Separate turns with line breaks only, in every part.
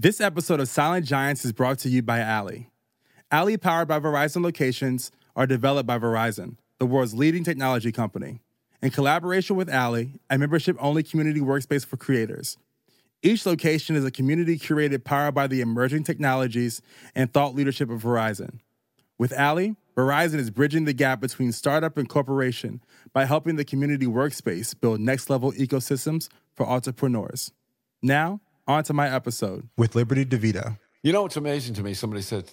This episode of Silent Giants is brought to you by Allie. Allie, powered by Verizon locations, are developed by Verizon, the world's leading technology company. In collaboration with Allie, a membership only community workspace for creators. Each location is a community curated powered by the emerging technologies and thought leadership of Verizon. With Allie, Verizon is bridging the gap between startup and corporation by helping the community workspace build next level ecosystems for entrepreneurs. Now, on to my episode with Liberty DeVitto.
You know, what's amazing to me. Somebody said,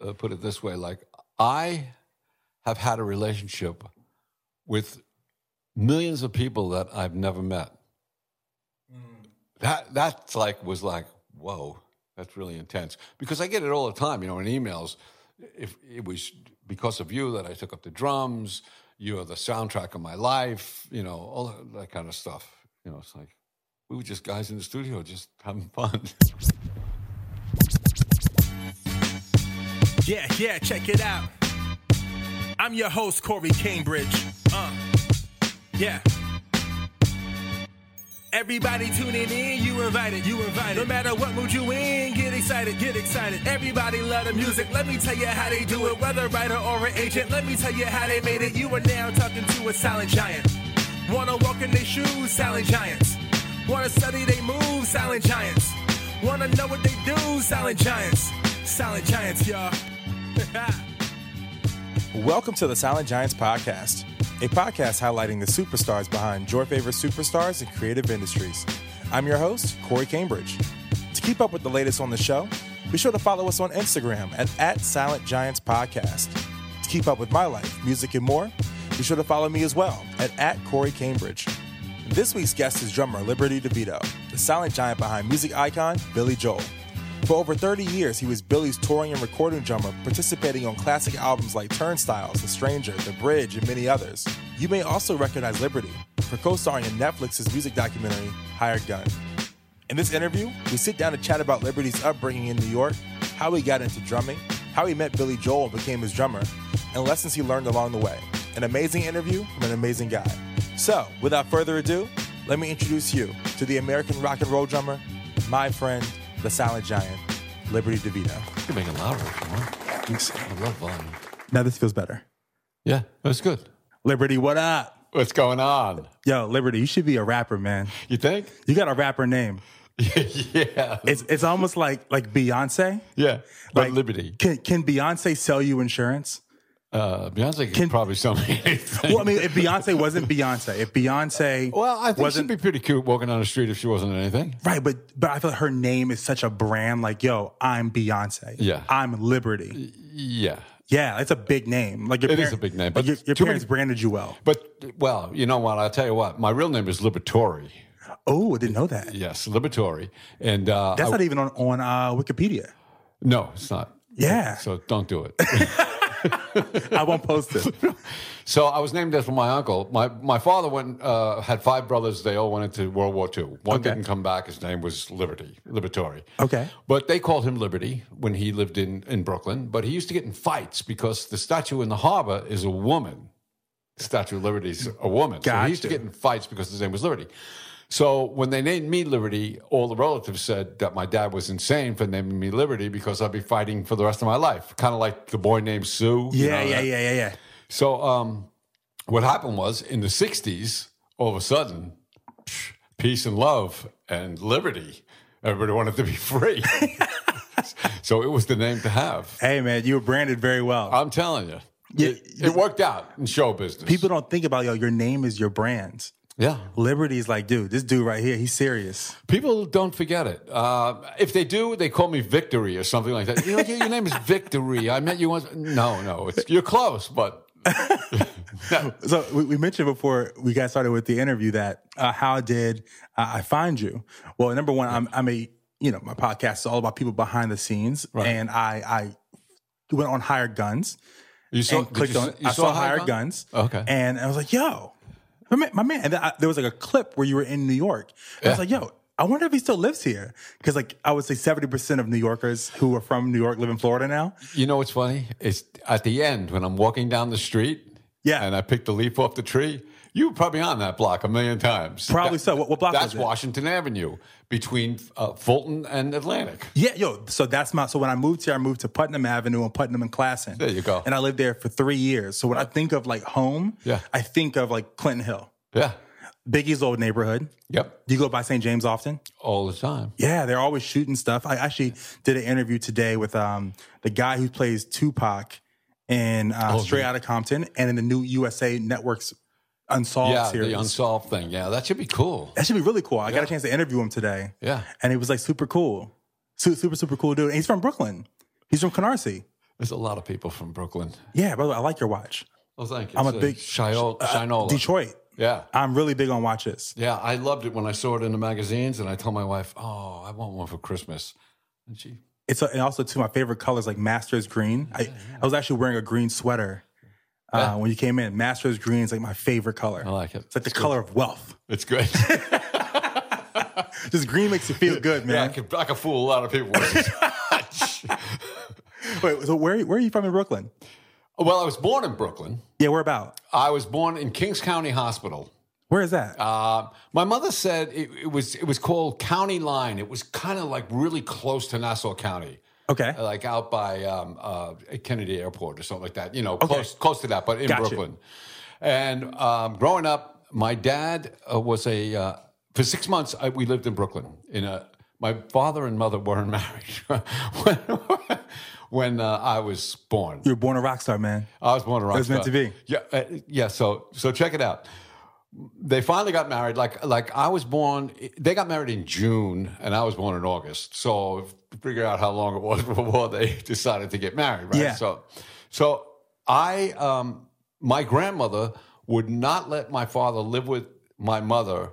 uh, put it this way like, I have had a relationship with millions of people that I've never met. That that's like was like whoa, that's really intense because I get it all the time. You know, in emails, if it was because of you that I took up the drums, you're the soundtrack of my life. You know, all that kind of stuff. You know, it's like we were just guys in the studio just having fun.
Yeah, yeah, check it out. I'm your host, Corey Cambridge. Uh, yeah. Everybody tuning in, you invited, you invited. No matter what mood you in, get excited, get excited. Everybody love the music. Let me tell you how they do it. Whether writer or an agent, let me tell you how they made it. You are now talking to a silent giant. Wanna walk in their shoes, silent giants. Wanna study they moves, silent giants. Wanna know what they do, silent giants. Silent giants, y'all.
Welcome to the Silent Giants Podcast, a podcast highlighting the superstars behind your favorite superstars in creative industries. I'm your host, Corey Cambridge. To keep up with the latest on the show, be sure to follow us on Instagram at, at Silent Giants Podcast. To keep up with my life, music, and more, be sure to follow me as well at, at Corey Cambridge. This week's guest is drummer Liberty DeVitto, the silent giant behind music icon Billy Joel. For over 30 years, he was Billy's touring and recording drummer, participating on classic albums like Turnstiles, The Stranger, The Bridge, and many others. You may also recognize Liberty for co starring in Netflix's music documentary, Hired Gun. In this interview, we sit down to chat about Liberty's upbringing in New York, how he got into drumming, how he met Billy Joel and became his drummer, and lessons he learned along the way. An amazing interview from an amazing guy. So, without further ado, let me introduce you to the American rock and roll drummer, my friend, the silent giant, Liberty DeVitto.
You can make it louder if you want. I love volume.
Now this feels better.
Yeah, that's good.
Liberty, what up?
What's going on?
Yo, Liberty, you should be a rapper, man.
You think?
You got a rapper name.
yeah.
It's it's almost like like Beyonce.
yeah. But
Like
Liberty.
Can can Beyonce sell you insurance?
Uh, Beyonce can,
Can-
probably sell me anything.
Well, I mean, if Beyonce wasn't Beyonce, if Beyonce
Well, I think
wasn't
she'd be pretty cute walking down the street if she wasn't anything.
right, but but I feel like her name is such a brand. Like, yo, I'm Beyonce.
Yeah.
I'm Liberty.
Yeah.
Yeah, it's a big name. Like your
It is a big name, but
your, your
too
parents
many-
branded you well.
But, well, you know what? I'll tell you what. My real name is Libertori.
Oh, I didn't know that.
Yes, Libertori. And uh,
That's
I-
not even on on uh, Wikipedia.
no, it's not.
Yeah,
So don't do it.
I won't post it.
so I was named after my uncle. My my father went uh, had five brothers. They all went into World War II. One
Okay.
didn't come back. His name was Liberty, Libertori.
Okay.
But they called him Liberty when he lived in, in Brooklyn. But he used to get in fights because the statue in the harbor is a woman. Statue of Liberty is a woman. So he used to
Gotcha.
get in fights because his name was Liberty. So when they named me Liberty, all the relatives said that my dad was insane for naming me Liberty because I'd be fighting for the rest of my life. Kind of like the boy named Sue. you
Yeah,
know,
yeah,
that-
yeah, yeah, yeah.
so um, what happened was in the 60s, all of a sudden, psh, peace and love and liberty. Everybody wanted to be free. so it was the name to have.
Hey, man, you were branded very well.
I'm telling you.
Yeah,
it, it worked out in show business.
People don't think about yo. Your name is your brand.
Yeah.
Liberty's like, dude, this dude right here, he's serious.
People don't forget it. Uh, if they do, they call me Victory or something like that. You know, your name is Victory. I met you once. No, no, it's, you're close, but
so we, we mentioned before we got started with the interview that uh, how did uh, I find you? Well, number one, I'm, I'm a you know my podcast is all about people behind the scenes, and I I went on Hired Guns
You saw,
clicked
you,
on.
you
I saw
Hired
Hired Guns.
Okay.
and I was like, yo, my man, my man. And I, there was like a clip where you were in New York. And I was like, yo. I wonder if he still lives here because, like, I would say seventy percent of New Yorkers who are from New York live in Florida now.
You know what's funny? It's at the end when I'm walking down the street.
Yeah.
And I pick the leaf off the tree. You were probably on that block a million times.
Probably so. What- what block
That's? Washington Avenue between uh, Fulton and Atlantic.
Yeah, yo. So that's my. So when I moved here, I moved to Putnam Avenue and Putnam and Classon.
There you go.
And I lived there for three years. So when I think of like home,
Yeah.
I think of like Clinton Hill,
Yeah.
Biggie's old neighborhood.
Yep.
Do you go by St. James often?
All the time.
Yeah, they're always shooting stuff. I actually did an interview today with um, the guy who plays Tupac in uh,
Oh,
Straight. Outta Compton and in the new USA Network's Unsolved
yeah,
series.
the unsolved thing. Yeah, that should be cool.
that should be really cool. I got a chance to interview him today.
Yeah.
And it was like super cool. Su- Super, super cool dude. And he's from Brooklyn. He's from Canarsie.
There's a lot of people from Brooklyn.
Yeah, brother, I like your watch.
Oh, thank you.
I'm a
It's
big-
Shio-
Uh. Detroit.
Yeah.
I'm really big on watches.
Yeah, I loved it when I saw it in the magazines, and I told my wife, "Oh, I want one for Christmas." And she,
It's a, and also two of my favorite colors, like Masters Green. I, I was actually wearing a green sweater uh, when you came in. Masters Green is like my favorite color.
I like it.
It's like the color of wealth.
It's good.
Just green makes you feel good,
yeah, I
man.
could, I could fool a lot of people.
Wait, so where where are you from in Brooklyn?
well, I was born in Brooklyn.
Yeah, where about?
I was born in Kings County Hospital.
Where is that?
Uh, my mother said it, it was it was called County Line. It was kind of like really close to Nassau County.
Okay.
like out by um, uh, Kennedy Airport or something like that. You know, close close to that, but in
Gotcha.
Brooklyn. And um, growing up, my dad uh, was a uh, for six months. I, we lived in Brooklyn. In a my father and mother weren't married when, when uh, I was born.
you were born a rock star, man.
I was born a rock star.
It was meant to be.
Yeah, uh, yeah. So so check it out. They finally got married. Like like I was born. They got married in June, and I was born in August. So figure out how long it was before they decided to get married. Right.
Yeah.
So so I um my grandmother would not let my father live with my mother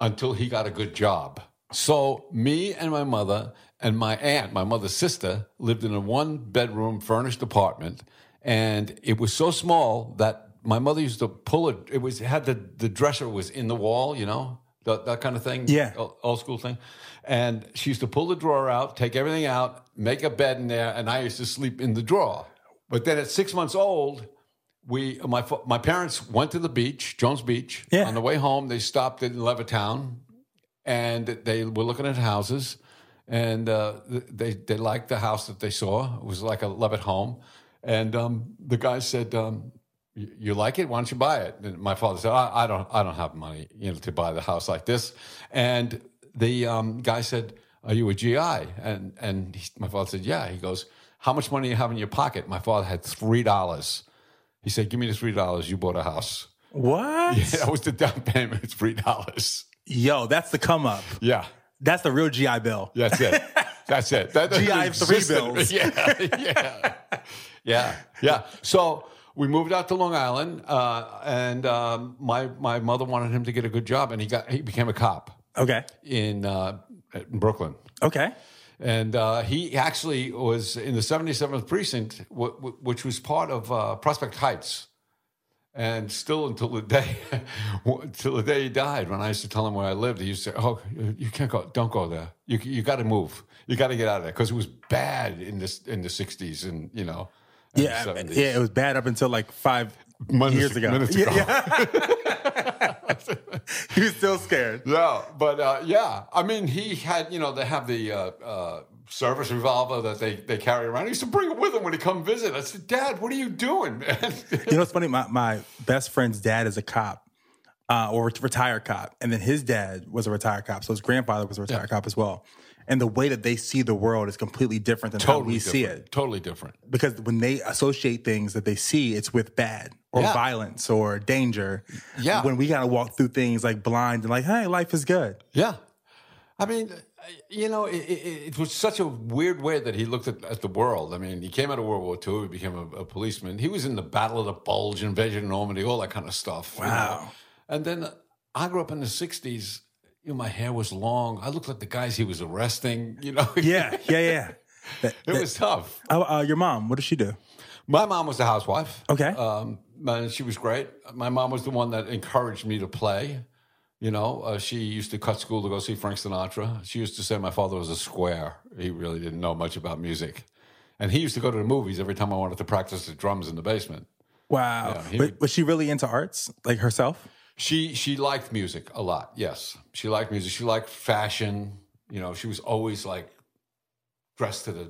until he got a good job. So me and my mother and my aunt, my mother's sister, lived in a one bedroom furnished apartment. And it was so small that my mother used to pull it. It was had the, the dresser was in the wall, you know, that, that kind of thing.
Yeah.
Old, old school thing. And she used to pull the drawer out, take everything out, make a bed in there, and I used to sleep in the drawer. But then at six months old, we my my parents went to the beach, Jones Beach.
Yeah.
On the way home, they stopped in Levittown, and they were looking at houses, and uh, they they liked the house that they saw. It was like a Levitt home, and um, the guy said. Um, "You- like it? Why don't you buy it? And my father said, I, I don't, I don't have money, you know, to buy the house like this. And the um, guy said, Are you a GI? And and he, my father said, Yeah. He goes, How much money do you have in your pocket? My father had three dollars. He said, Give me the three dollars. You bought a house.
What?
Yeah, that was the down payment. It's three dollars.
Yo, that's the come up.
Yeah,
That's the real GI Bill.
that's it. That's it. That,
GI three bills.
Yeah, yeah, yeah, yeah. So we moved out to Long Island, uh, and um, my my mother wanted him to get a good job, and he got he became a cop
Okay.
in, uh, in Brooklyn.
Okay.
And uh, he actually was in the 77th precinct, w- w- which was part of uh, Prospect Heights. And still until the day, until the day he died, when I used to tell him where I lived, he used to say, "Oh, you can't go. Don't go there. You you got to move. You got to get out of there because it was bad in this in the 60s and you know,
Yeah,
the 70s.
yeah, it was bad up until like five
Minutes-
years ago.
minutes ago.
yeah. he was still scared.
Yeah, but uh, yeah, I mean, he had, you know, they have the uh, uh, service revolver that they, they carry around. He used to bring it with him when he come visit. I said, Dad, what are you doing, man?
You know, it's funny. My my best friend's dad is a cop, uh, or retired cop, and then his dad was a retired cop. So his grandfather was a retired cop as well. And the way that they see the world is completely different than how
totally
we see it.
Totally different.
Because when they associate things that they see, it's with bad or
Yeah.
violence or danger.
Yeah.
When we gotta walk through things like blind and like, hey, life is good.
Yeah. I mean, you know, it, it, it was such a weird way that he looked at, at the world. I mean, he came out of World War II, he became a, a policeman. He was in the Battle of the Bulge, Invasion of Normandy, all that kind of stuff. you know.
Wow.
And then I grew up in the 60s. You know, my hair was long. I looked like the guys he was arresting, you know.
Yeah, yeah, yeah. That-
it was tough.
uh, uh, your mom, what does she do?
My mom was a housewife.
Okay.
Um, and she was great. My mom was the one that encouraged me to play. You know, uh, she used to cut school to go see Frank Sinatra. She used to say my father was a square. He really didn't know much about music. And he used to go to the movies every time I wanted to practice the drums in the basement.
Wow.
Yeah, he
was she really into arts, like herself?
She she liked music a lot. Yes, she liked music. She liked fashion. You know, she was always like dressed to the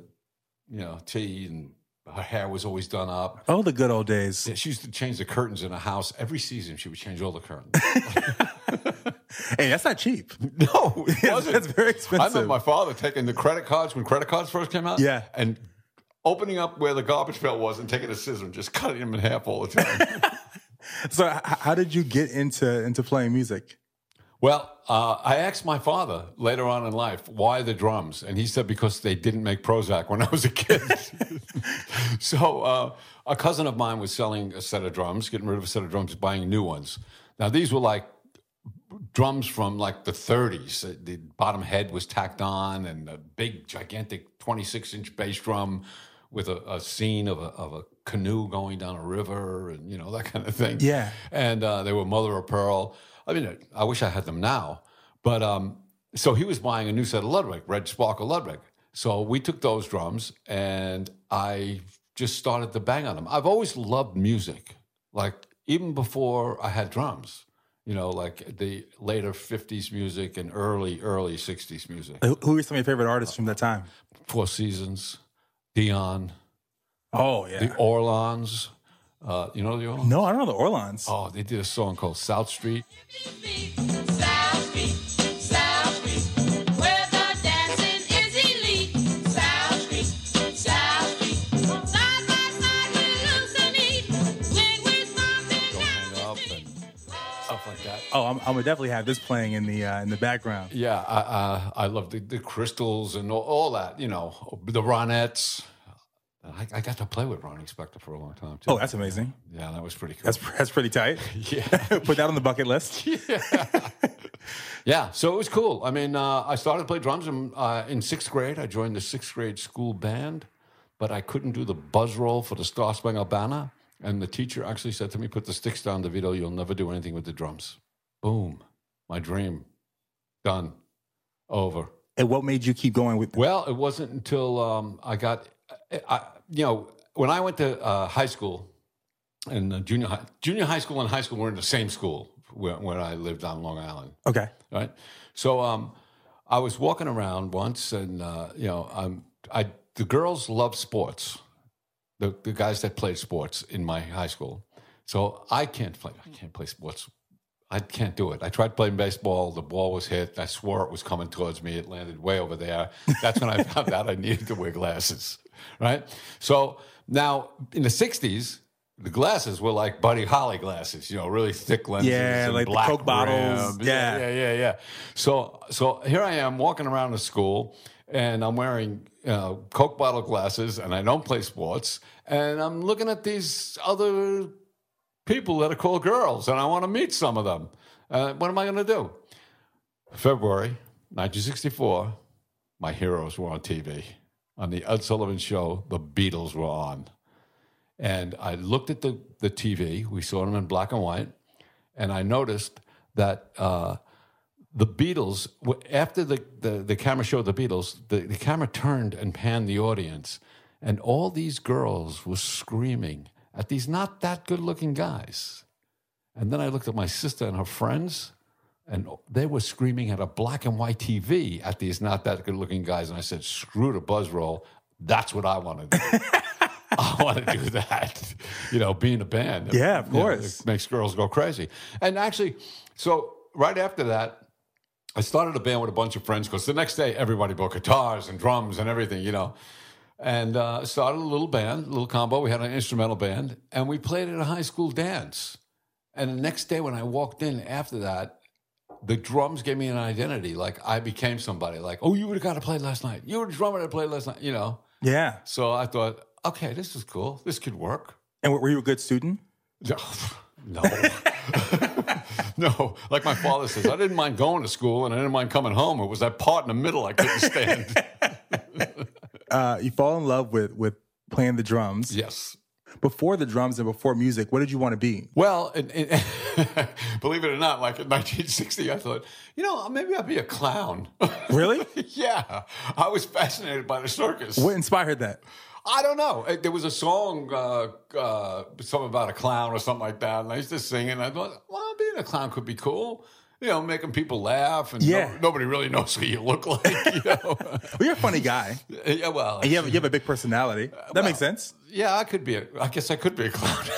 you know T, and her hair was always done up.
Oh, the good old days.
Yeah, She used to change the curtains in a house every season. She would change all the curtains.
Hey, that's not cheap.
no, it wasn't.
that's very expensive.
I remember my father taking the credit cards when credit cards first came out.
Yeah.
and opening up where the garbage pail was and taking a scissor and just cutting them in half all the time.
So, how did you get into into playing music?
Well, uh, I asked my father later on in life why the drums, and he said because they didn't make Prozac when I was a kid. so uh, a cousin of mine was selling a set of drums, getting rid of a set of drums, buying new ones. Now these were like drums from like the 30s. Uh, The bottom head was tacked on, and a big, gigantic 26 inch bass drum with a, a scene of a, of a canoe going down a river, and you know that kind of thing.
Yeah.
and uh, they were mother of pearl. I mean, I wish I had them now, but um, so he was buying a new set of Ludwig, Red Sparkle Ludwig. So we took those drums, and I just started to bang on them. I've always loved music, like even before I had drums. You know, like the later '50s music and early early '60s music.
Who who are some of your favorite artists from that time?
Four Seasons, Dion,
Oh yeah,
the
yeah.
Orlons. Uh, you know the Orlons?
No, I don't know the Orlons.
Oh, they did a song called South Street.
South Street,
I'm, gonna definitely have this playing in the uh, in the background.
Yeah, I, uh, I love the, the crystals and all, all that. You know, the Ronettes. I, I got to play with Ronnie Spector for a long time too.
Oh, that's amazing.
yeah, that was pretty cool.
That's that's pretty tight.
yeah,
Put that on the bucket list.
yeah. Yeah, so it was cool. I mean, uh, I started to play drums in, uh, in sixth grade. I joined the sixth grade school band, but I couldn't do the buzz roll for the Star Spangled Banner. And the teacher actually said to me, "Put the sticks down, DeVitto. You'll never do anything with the drums." Boom, my dream, done, over.
And what made you keep going with?
Well, it wasn't until um, I got, I, you know, when I went to uh, high school and uh, junior high, junior high school and high school were in the same school where, where I lived on Long Island,
Okay.
right? So um, I was walking around once, and uh, you know, I'm, I the girls love sports, the the guys that played sports in my high school. So I can't play. I can't play sports. I can't do it. I tried playing baseball. The ball was hit. I swore it was coming towards me. It landed way over there. That's when I found out I needed to wear glasses. Right. So now in the '60s, the glasses were like Buddy Holly glasses. You know, really thick lenses.
Yeah,
and
like
black
Coke bottles.
rim.
Yeah.
yeah, yeah, yeah. So, so here I am walking around the school, and I'm wearing uh, Coke bottle glasses, and I don't play sports, and I'm looking at these other people that are called girls, and I want to meet some of them. Uh, what am I going to do? February 1964, my heroes were on TV. On the Ed Sullivan Show, the Beatles were on. And I looked at the, the TV, we saw them in black and white, and I noticed that uh, the Beatles, after the, the, the camera showed the Beatles, the, the camera turned and panned the audience, and all these girls were screaming at these not that good looking guys. And then I looked at my sister and her friends, and they were screaming at a black and white TV at these not that good looking guys. And I said, screw the buzz roll. That's what I want to do. I want to do that. You know, being a band.
Yeah, of
know,
course.
it makes girls go crazy. And actually, so right after that, I started a band with a bunch of friends because the next day everybody bought guitars and drums and everything, you know. And uh, started a little band, a little combo. We had an instrumental band, and we played at a high school dance. And the next day when I walked in after that, the drums gave me an identity. Like I became somebody. Like, oh, you would have got to play last night. You were the drummer that played last night. You know.
Yeah.
So I thought, okay, this is cool. This could work.
And were you a good student?
No. no. Like my father says, I didn't mind going to school and I didn't mind coming home. It was that part in the middle I couldn't stand.
Uh, you fall in love with with playing the drums.
yes.
Before the drums and before music, what did you want to be?
Well, and, and believe it or not, like in 1960, I thought, you know, maybe I'll be a clown.
Really?
yeah. I was fascinated by the circus.
what inspired that?
I don't know. There was a song, uh, uh, something about a clown or something like that, and I used to sing it. And I thought, well, being a clown could be cool. You know, making people laugh, and
Yeah.
no- nobody really knows what you look like. You know,
Well, you're a funny guy.
yeah. Well,
And you have you have a big personality. That makes sense.
yeah, I could be. A, I guess I could be a clown.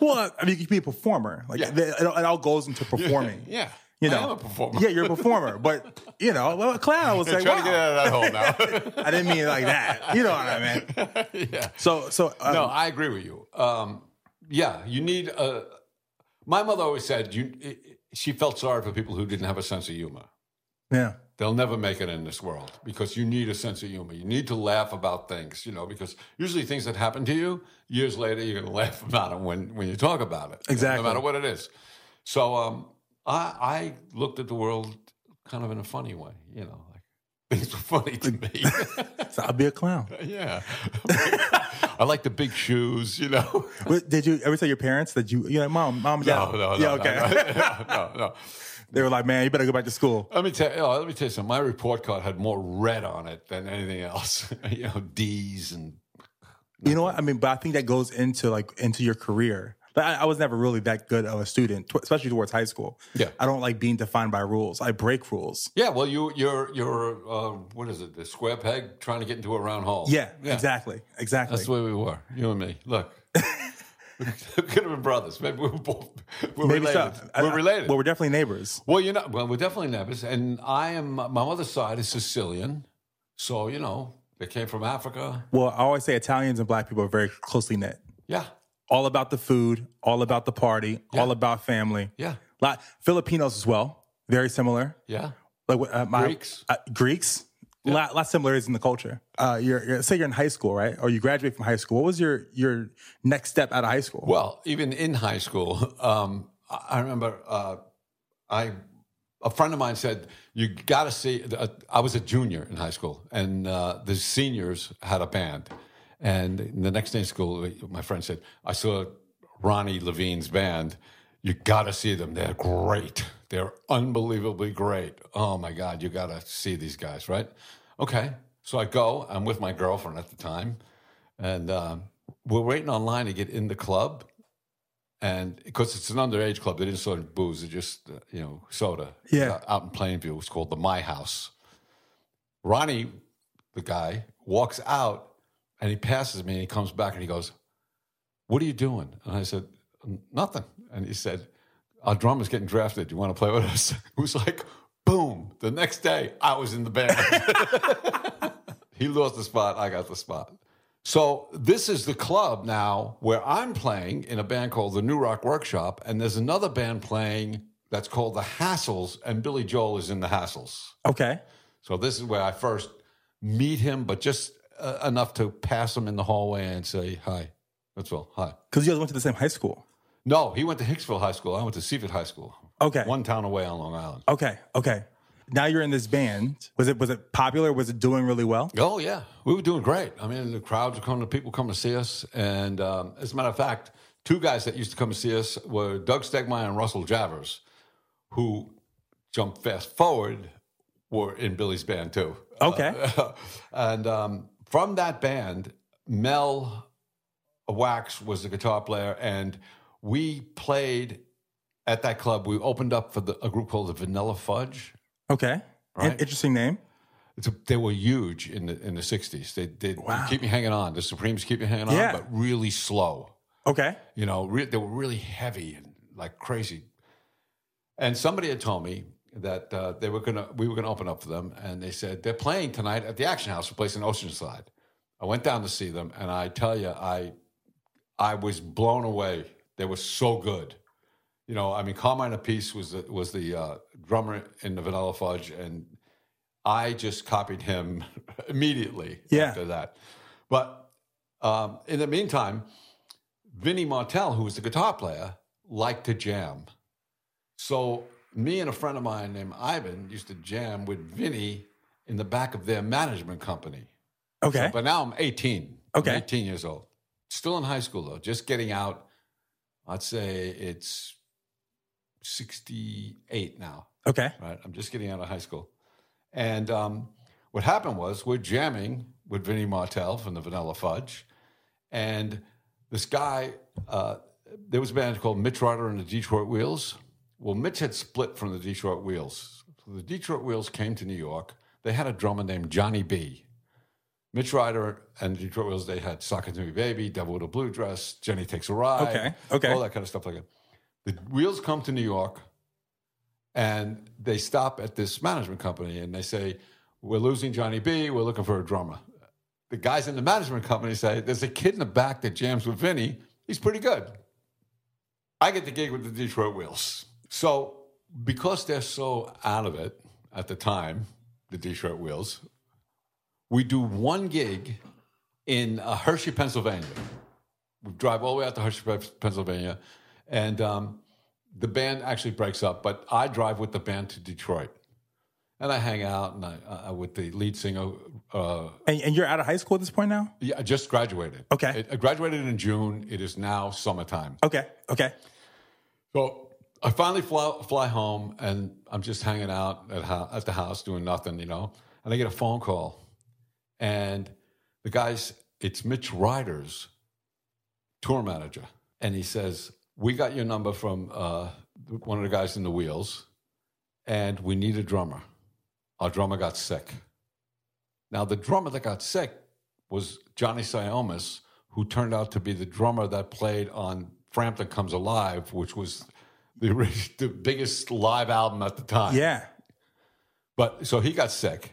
Well, I mean, you could be a performer. Like
Yeah.
the- it, all- it all goes into performing.
yeah,
You know,
I am a performer.
Yeah, you're a performer, but you know, well, a clown. I was
Yeah,
like,
try
wow.
to get out of that hole now.
I didn't mean it like that. You know what I mean?
yeah.
So, so um,
No, I agree with you. Um, yeah, you need a. My mother always said you. She felt sorry for people who didn't have a sense of humor.
yeah,
They'll never make it in this world because you need a sense of humor. You need to laugh about things, you know, because usually things that happen to you, years later, you're going to laugh about them when, when you talk about it.
Exactly.
no matter what it is. So um, I, I looked at the world kind of in a funny way, you know, things were funny to me.
so I'll be a clown.
yeah. I like the big shoes, you know.
What- Did you ever tell your parents that you, you know, mom, mom, dad?
No, no, no.
yeah, okay.
No, no, no.
They were like, man, you better go back to school.
Let me tell you. Let me tell you something. My report card had more red on it than anything else. you know, D's and
You know what? I mean, but I think that goes into like into your career. Like, I, I was never really that good of a student, especially towards high school.
Yeah.
I don't like being defined by rules. I break rules.
yeah. Well, you you're you're uh, what is it? The square peg trying to get into a round hole.
Yeah, exactly, exactly.
That's the way we were. You and me. Look. we could have been brothers. Maybe we were both. We're
Maybe
related.
so. I-
We're
I-
related.
well, we're definitely neighbors.
Well, you know, well, we're definitely neighbors, and I am. My mother's side is Sicilian, so you know they came from Africa.
Well, I always say Italians and black people are very closely knit.
Yeah,
All about the food, all about the party, all about family.
yeah,
Lot Filipinos as well, very similar.
yeah.
Like uh, my,
Greeks.
uh, Greeks. A lot, lot similarities in the culture. Uh, you're, you're say you're in high school, right? Or you graduate from high school. What was your your next step out of high school?
Well, even in high school, um, I I remember uh, I a friend of mine said you got to see. Uh, I was a junior in high school, and uh, the seniors had a band. And the next day in school, my friend said, "I saw Ronnie Levine's band. You got to see them. They're great. They're unbelievably great. Oh my God, you got to see these guys, right?" Okay, so I go. I'm with my girlfriend at the time, and um, we're waiting online to get in the club and because it's an underage club, they didn't serve booze; they just uh, you know soda.
Yeah.
Uh, out in Plainview, it's called the My House. Ronnie, the guy, walks out and he passes me and he comes back and he goes, "What are you doing?" And I said, "Nothing." And he said, "Our drummer's getting drafted. Do you want to play with us?" It was like, boom. The next day, I was in the band. he lost the spot. I got the spot. So this is the club now where I'm playing in a band called the New Rock Workshop, and there's another band playing that's called the Hassles, and Billy Joel is in the Hassles.
okay.
So this is where I first meet him, but just uh, enough to pass him in the hallway and say hi. That's all. Hi.
Because you guys went to the same high school.
No, he went to Hicksville High School. I went to Seaford High School.
Okay.
One town away on Long Island.
Okay. Okay. Now you're in this band. Was it was it popular? Was it doing really well?
Oh yeah, we were doing great. I mean, the crowds were coming, people coming to see us, and um, as a matter of fact, two guys that used to come to see us were Doug Stegmeyer and Russell Javors, who jumped fast forward were in Billy's band too.
Okay.
Uh, and um, from that band, Mel Wax was the guitar player, and we played at that club. We opened up for the, a group called the Vanilla Fudge.
Okay.
Right.
In- interesting name.
It's a, they were huge in the in the '60s. They did
Wow.
keep me hanging on. The Supremes keep me hanging on,
Yeah.
but really slow.
Okay.
You know, re- they were really heavy and like crazy. And somebody had told me that uh, they were gonna we were gonna open up for them, and they said they're playing tonight at the Action House, a place in Oceanside. I went down to see them, and I tell you, I I was blown away. They were so good. you know, I mean, Carmine Appice was the, was the uh, drummer in the Vanilla Fudge, and I just copied him immediately
Yeah.
after that. But um, in the meantime, Vinnie Martell, who was the guitar player, liked to jam. So me and a friend of mine named Ivan used to jam with Vinnie in the back of their management company.
Okay.
But now I'm 18. I'm
Okay.
18 years old. Still in high school though, just getting out. I'd say it's 68 now,
Okay.
right? I'm just getting out of high school. And um, what happened was we're jamming with Vinnie Martell from the Vanilla Fudge. And this guy, uh, there was a band called Mitch Ryder and the Detroit Wheels. Well, Mitch had split from the Detroit Wheels. So the Detroit Wheels came to New York. They had a drummer named Johnny B. Mitch Ryder and the Detroit Wheels, they had Sock to Me Baby, Devil with a Blue Dress, Jenny Takes a Ride.
Okay, okay.
All that kind of stuff like that. The Wheels come to New York and they stop at this management company and they say, We're losing Johnny B. We're looking for a drummer. The guys in the management company say, There's a kid in the back that jams with Vinny. He's pretty good. I get the gig with the Detroit Wheels. So, because they're so out of it at the time, the Detroit Wheels, we do one gig in uh, Hershey, Pennsylvania. We drive all the way out to Hershey, Pennsylvania, and um, the band actually breaks up. But I drive with the band to Detroit, and I hang out and I, uh, with the lead singer. Uh,
And, and you're out of high school at this point now?
yeah, I just graduated.
Okay.
I graduated in June. It is now summertime.
Okay. Okay.
So I finally fly, fly home, and I'm just hanging out at, ho- at the house doing nothing, you know. And I get a phone call, and the guy's it's Mitch Ryder's tour manager, and he says, "We got your number from uh, one of the guys in the Wheels, and we need a drummer. Our drummer got sick. Now the drummer that got sick was Johnny Siomos, who turned out to be the drummer that played on Frampton Comes Alive, which was the, the biggest live album at the time.
Yeah.
But so he got sick.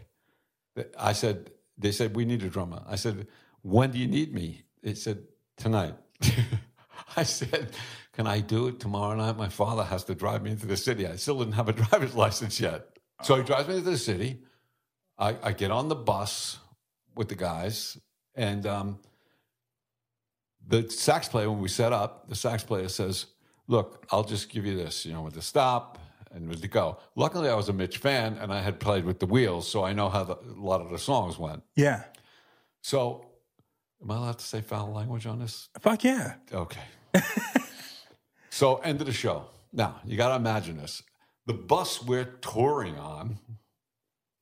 I said, they said, we need a drummer. I said, when do you need me? They said, tonight. I said, can I do it tomorrow night? My father has to drive me into the city. I still didn't have a driver's license yet. So he drives me to the city. I, I get on the bus with the guys, and um, the sax player, when we set up, the sax player says, Look, I'll just give you this, you know, with the stop and with the go. Luckily, I was a Mitch fan and I had played with the wheels, so I know how the, a lot of the songs went.
Yeah.
So, am I allowed to say foul language on this?
Fuck yeah.
Okay. so, end of the show. Now, you got to imagine this. The bus we're touring on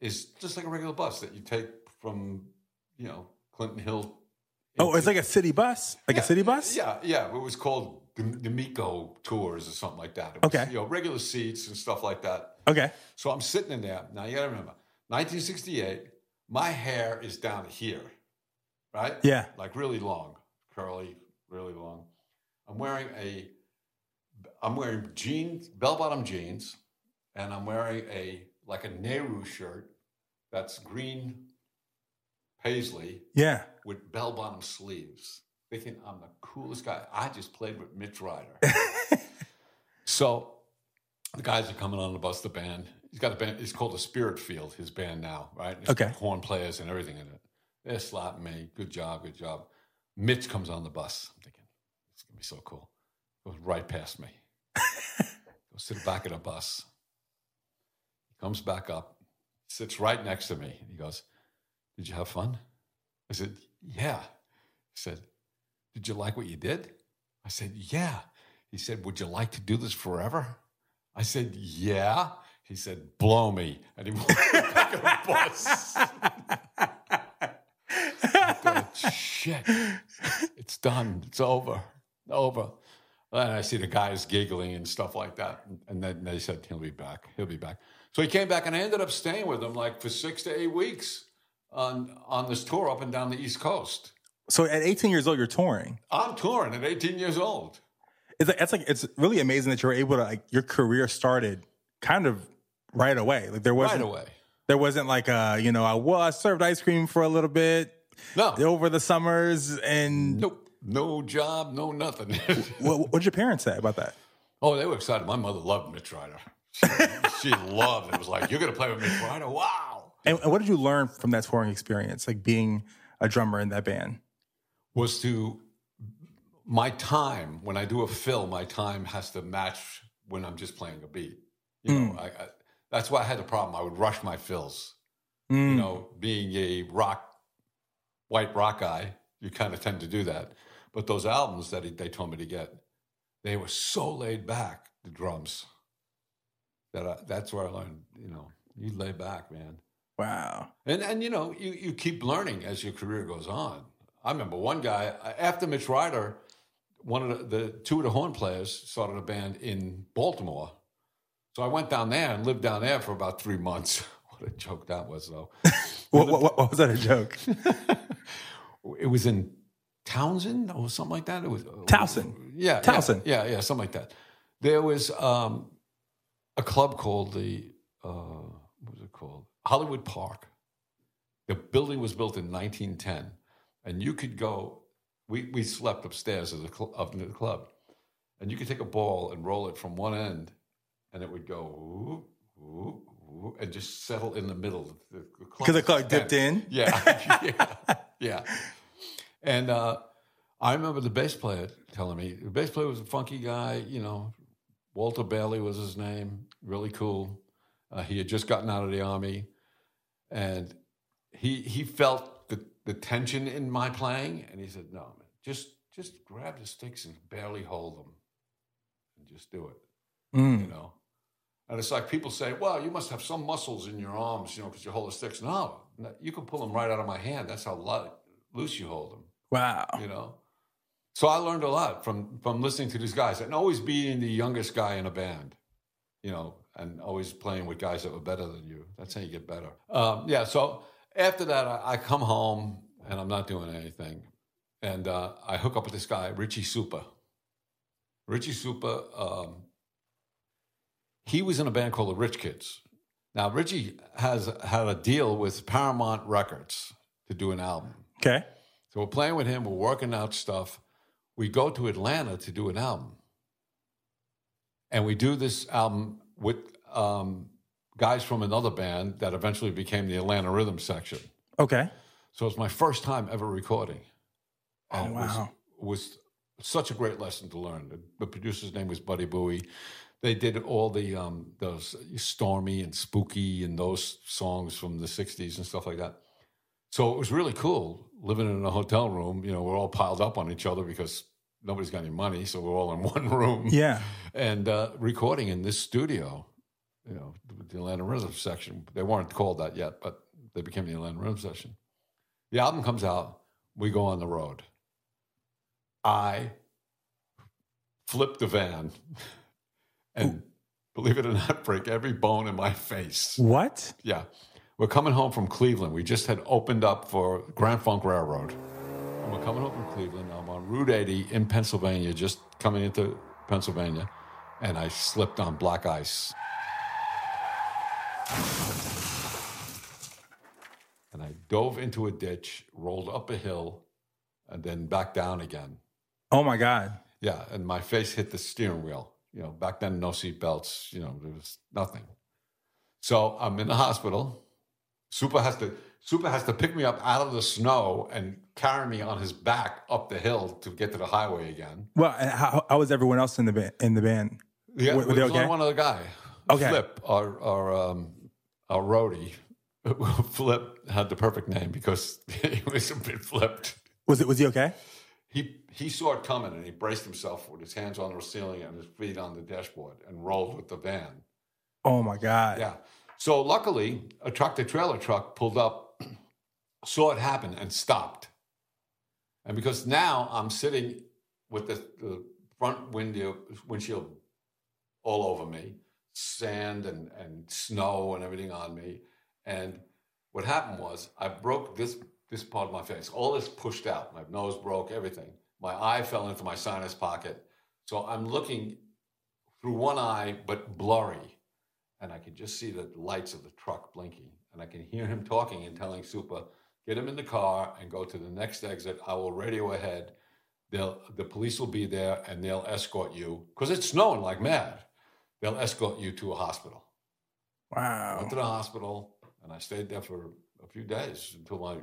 is just like a regular bus that you take from, you know, Clinton Hill.
Oh, it's like a city bus? Like a city bus?
Yeah, yeah. It was called the, the Miko Tours or something like that. Was,
Okay.
You know, regular seats and stuff like that.
Okay.
So I'm sitting in there. Now you got to remember, 1968. My hair is down here, right?
Yeah.
like really long, curly, really long. I'm wearing a, I'm wearing jeans, bell-bottom jeans, and I'm wearing a like a Nehru shirt that's green paisley
Yeah.
with bell-bottom sleeves. Thinking I'm the coolest guy. I just played with Mitch Ryder. so the guys are coming on the bus. The band. He's got a band. It's called the Spirit Field. His band now, right? It's
Okay.
horn players and everything in it. They're slapping me. Good job. Good job. Mitch comes on the bus. I'm thinking it's gonna be so cool. Goes right past me. Goes to the back of the bus. Comes back up. Sits right next to me. He goes, "Did you have fun?" I said, "Yeah." He said, Did you like what you did? I said, Yeah. He said, Would you like to do this forever? I said, Yeah. He said, Blow me. And he went back in the bus. Shit. It's done. It's over. Over. And I see the guys giggling and stuff like that. And then they said, He'll be back. He'll be back. So he came back and I ended up staying with him like for six to eight weeks on on this tour up and down the East Coast.
So at 18 years old, you're touring.
I'm touring at 18 years old.
It's like, it's like it's really amazing that you're able to like your career started kind of right away. Like there wasn't right
away.
there wasn't like a you know I well I served ice cream for a little bit
No.
over the summers and
Nope. No job, no nothing.
what did your parents say about that?
Oh, they were excited. My mother loved Mitch Ryder. She, she loved it. It was like, you're going to play with Mitch Ryder? Wow.
And, and what did you learn from that touring experience, like being a drummer in that band?
Was to, my time, when I do a fill, my time has to match when I'm just playing a beat. You know, hmm. I, I, that's why I had a problem. I would rush my fills. You hmm. know, being a rock, white rock guy, you kind of tend to do that. But those albums that he, they told me to get, they were so laid back, the drums, that I, that's where I learned, you know, you lay back, man.
Wow.
And and you know, you, you keep learning as your career goes on. I remember one guy after Mitch Ryder, one of the, the two of the horn players started a band in Baltimore. So I went down there and lived down there for about three months. What a joke that was, though.
What, what, what was that a joke?
it was in Townsend or something like that. It was
Towson.
Yeah,
Towson.
Yeah, yeah, yeah, something like that. There was um, a club called the uh, what was it called? Hollywood Park. The building was built in 1910, and you could go. We we slept upstairs as a cl- in the club, and you could take a ball and roll it from one end, and it would go whoop, whoop, whoop, and just settle in the middle. The, the club
Because the clock dipped in?
Yeah, yeah, yeah. And uh, I remember the bass player telling me the bass player was a funky guy. You know, Walter Bailey was his name. Really cool. Uh, he had just gotten out of the army, and he he felt the tension in my playing, and he said, "No, man, just just grab the sticks and barely hold them, and just do it." You know. And it's like people say, "Well, you must have some muscles in your arms, you know, because you hold the sticks." No, no, you can pull them right out of my hand. That's how lo- loose you hold them
Wow.
you know. So I learned a lot from from listening to these guys and always being the youngest guy in a band, you know, and always playing with guys that were better than you. That's how you get better. Um, yeah. So after that, I, I come home and I'm not doing anything, and uh, I hook up with this guy, Richie Supa. Richie Supa, um, he was in a band called the Rich Kids. Now Richie has had a deal with Paramount Records to do an album.
Okay.
So we're playing with him, we're working out stuff. We go to Atlanta to do an album. And we do this album with um, guys from another band that eventually became the Atlanta Rhythm section.
Okay.
So it's my first time ever recording. And
Oh,
it was,
wow.
was such a great lesson to learn. The, the producer's name was Buddy Buie. They did all the um, those stormy and spooky and those songs from the '60s and stuff like that. So it was really cool living in a hotel room. You know, we're all piled up on each other because nobody's got any money, so we're all in one room.
Yeah.
and uh, recording in this studio. You know, the Atlanta Rhythm section. They weren't called that yet, but they became the Atlanta Rhythm section. The album comes out. We go on the road. I flip the van and believe it or not, break every bone in my face.
What?
Yeah. We're coming home from Cleveland. We just had opened up for Grand Funk Railroad. And we're coming home from Cleveland. I'm on Route 80 in Pennsylvania, just coming into Pennsylvania, and I slipped on black ice. And I dove into a ditch, rolled up a hill, and then back down again.
Oh my God.
Yeah, and my face hit the steering wheel. You know, back then no seat belts. You know, there was nothing. So I'm in the hospital. Supa has to Supa has to pick me up out of the snow and carry me on his back up the hill to get to the highway again.
Well, and how, how was everyone else in the band? In the band?
Yeah,
Were-
there was only one other guy.
Okay.
Flip, our our um, our roadie. Flip had the perfect name because he was a bit flipped.
Was it? Was he okay?
He he saw it coming and he braced himself with his hands on the ceiling and his feet on the dashboard and rolled with the van.
Oh my God.
Yeah. So luckily, a tractor trailer truck pulled up, saw it happen, and stopped. And because now I'm sitting with the, the front window windshield all over me, sand and, and snow and everything on me. And what happened was I broke this this part of my face. All this pushed out. My nose broke, everything. My eye fell into my sinus pocket. So I'm looking through one eye, but blurry and I could just see the lights of the truck blinking. And I can hear him talking and telling Supa, get him in the car and go to the next exit. I will radio ahead. They'll the police will be there and they'll escort you because it's snowing like mad. They'll escort you to a hospital. I
Wow.
went to the hospital and I stayed there for a few days until my,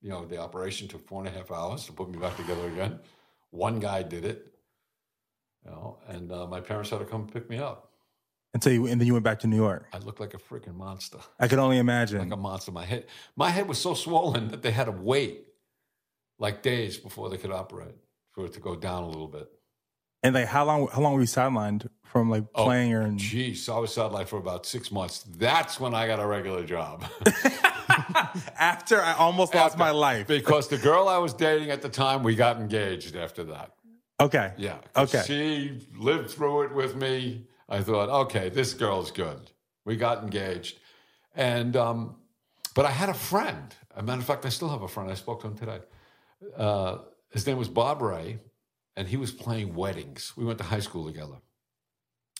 you know, the operation took four and a half hours to put me back together again. One guy did it, you know, and uh, my parents had to come pick me up.
Until you, and then you went back to New York.
I looked like a freaking monster,
I could only imagine.
like a monster. My head, my head was so swollen that they had to wait like days before they could operate for it to go down a little bit.
And like, how long? How long were you sidelined from like
Oh,
playing or?
Geez, I was sidelined for about six months. That's when I got a regular job.
After I almost lost my life.
because the girl I was dating at the time, we got engaged after that.
Okay.
yeah,
Okay.
She lived through it with me. I thought, okay, this girl's good. We got engaged. And, um, but I had a friend. As a matter of fact, I still have a friend. I spoke to him today. Uh, his name was Bob Ray, and he was playing weddings. We went to high school together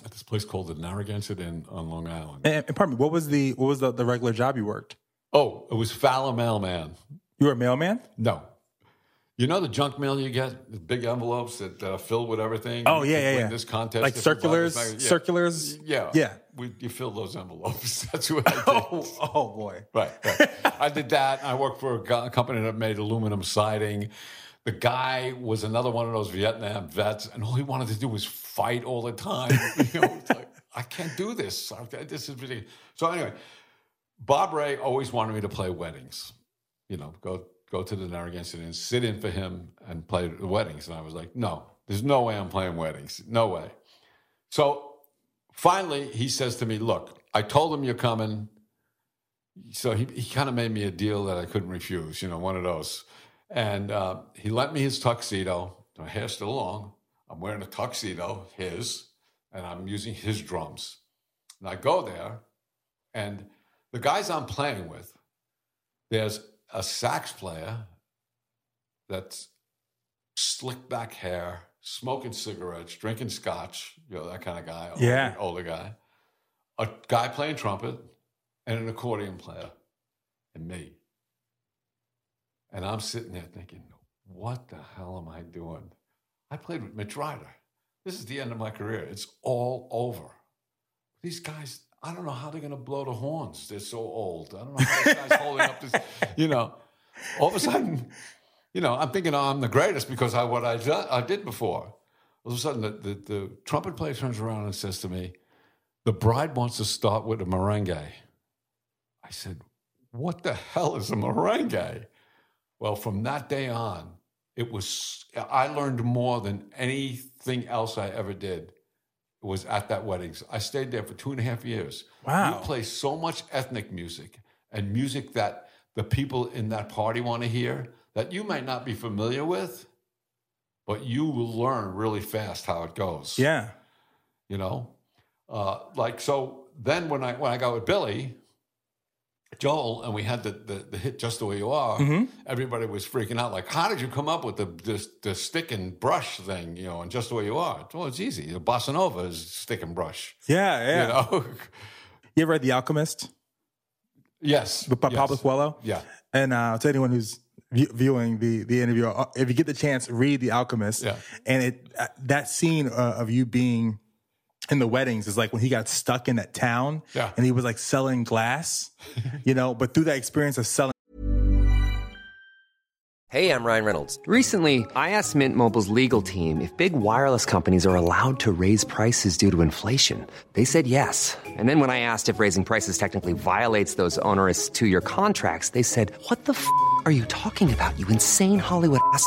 at this place called the Narragansett Inn on Long Island.
And, and pardon me, what was the what was the, the regular job you worked?
Oh, it was Fowler Mailman.
You were a mailman.
No. You know the junk mail you get, the big envelopes that uh, fill with everything.
Oh, yeah, yeah, yeah.
This contest,
Like
if you buy
circulars.
Yeah.
circulars.
Yeah,
Yeah.
We, you fill those envelopes. That's what I did.
Oh, oh boy.
Right, right. I did that. I worked for a company that made aluminum siding. The guy was another one of those Vietnam vets, and all he wanted to do was fight all the time. you know, like, I can't do this. This is ridiculous. So anyway, Bob Ray always wanted me to play weddings. You know, go go to the Narragansett and sit in for him and play the weddings. And I was like, no, there's no way I'm playing weddings. No way. So finally, he says to me, look, I told him you're coming so he, he kind of made me a deal that I couldn't refuse, you know, one of those. And uh, he lent me his tuxedo. My hair's still long. I'm wearing a tuxedo, his, and I'm using his drums. And I go there, and the guys I'm playing with, there's a sax player that's slick back hair, smoking cigarettes, drinking scotch, you know, that kind of guy. older-
Yeah.
Older guy. A guy playing trumpet, and an accordion player, and me. And I'm sitting there thinking, what the hell am I doing? I played with Mitch Ryder. This is the end of my career. It's all over. These guys, I don't know how they're going to blow the horns. They're so old. I don't know how this guy's holding up this, you know. All of a sudden, you know, I'm thinking oh, I'm the greatest because I what I, do, I did before. All of a sudden, the, the, the trumpet player turns around and says to me, the bride wants to start with a merengue. I said, What the hell is a merengue? Well, from that day on, it was, I learned more than anything else I ever did. Was at that wedding. I stayed there for two and a half years.
Wow.
You play so much ethnic music and music that the people in that party want to hear that you might not be familiar with, but you will learn really fast how it goes
Yeah.
you know uh, like so then when i when i got with billy joel and we had the, the, the hit just the way you are
Mm-hmm.
everybody was freaking out like how did you come up with the, the the stick and brush thing you know and just the way you are well it's easy the bossa nova is stick and brush
Yeah. Yeah.
you know
You ever read The Alchemist
yes
by
yes.
Pablo Coelho?
yeah
And uh, to anyone who's viewing the the interview, uh, if you get the chance, read The Alchemist.
Yeah.
And it uh, that scene uh, of you being in the weddings is like when he got stuck in that town.
Yeah.
And he was like selling glass, you know. But through that experience of selling.
Hey, I'm Ryan Reynolds. Recently, I asked Mint Mobile's legal team if big wireless companies are allowed to raise prices due to inflation. They said yes. And then when I asked if raising prices technically violates those onerous two year contracts, they said, What the f are you talking about, you insane Hollywood ass?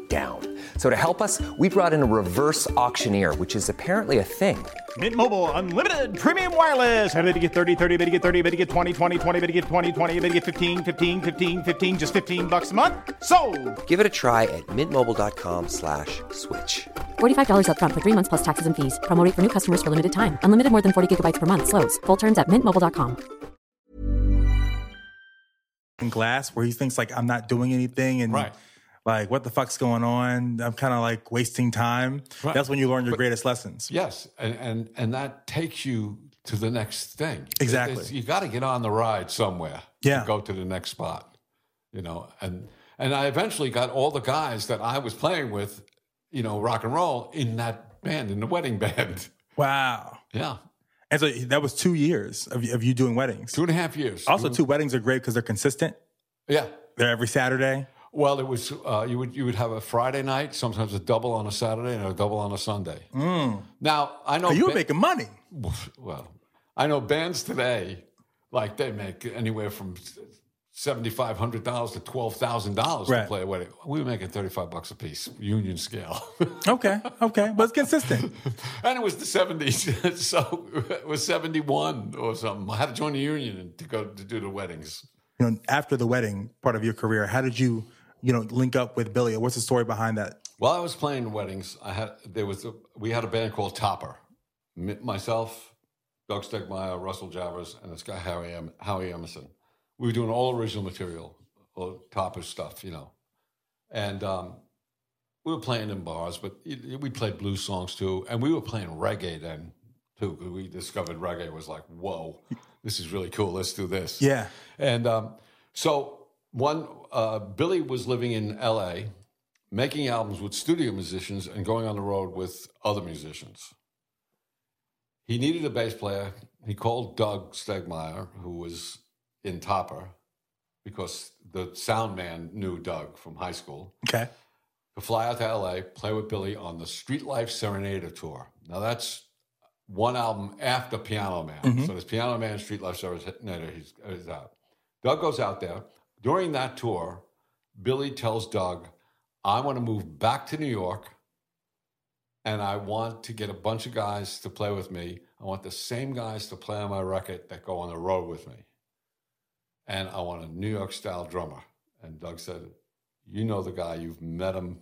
down. So to help us, we brought in a reverse auctioneer, which is apparently a thing.
Mint Mobile unlimited premium wireless. Ready to get 30, 30, bit to get 30, bit to get 20, 20, 20, bit to get 20, 20, bit to get 15, 15, 15, 15 just 15 bucks a month. So,
Give it a try at mintmobile.com slash switch.
$45 upfront for three months plus taxes and fees. Promo rate for new customers for limited time. Unlimited more than 40 gigabytes per month. Slows. Full terms at mintmobile.com.
glass where he thinks like I'm not doing anything and
Right.
Like what the fuck's going on? I'm kind of like wasting time.
Right.
That's when you learn your greatest lessons.
Yes, and and and that takes you to the next thing.
Exactly.
It's- you got to get on the ride somewhere.
Yeah.
To go to the next spot. You know, and and I eventually got all the guys that I was playing with, you know, rock and roll in that band, in the wedding band.
Wow.
Yeah,
And so that was two years of, of you doing weddings.
two and a half years.
Also, two weddings are great because they're consistent.
Yeah.
They're every Saturday.
Well, it was uh, you would you would have a Friday night, sometimes a double on a Saturday, and a double on a Sunday. Now I know
you were
ba-
making money.
well, I know bands today, like they make anywhere from seventy five hundred dollars to twelve thousand dollars to play a wedding. We were making thirty five bucks a piece, union scale,
Okay, okay, but it's consistent.
and it was the seventies, so it was seventy one or something. I had to join the union to go to do the weddings.
You know, after the wedding part of your career, how did you, you know, link up with Billy? What's the story behind that?
While I was playing weddings, I had there was a, we had a band called Topper, myself, Doug Stegmeyer, Russell Javors, and this guy Harry em- Howie Emerson. We were doing all original material, all Topper stuff, you know, and um, we were playing in bars, but we played blues songs too, and we were playing reggae then too. Because we discovered reggae was like, whoa, this is really cool. Let's do this.
Yeah.
And um, so one, uh, Billy was living in L.A., making albums with studio musicians and going on the road with other musicians. He needed a bass player. He called Doug Stegmeyer, who was in Topper, because the sound man knew Doug from high school,
Okay.
to fly out to LA, play with Billy on the Street Life Serenader tour. Now that's one album after Piano Man. So there's Piano Man, Street Life Serenader. He's, he's out. Doug goes out there. During that tour, Billy tells Doug, I want to move back to New York and I want to get a bunch of guys to play with me. I want the same guys to play on my record that go on the road with me. And I want a New York style drummer. And Doug said, You know the guy, you've met him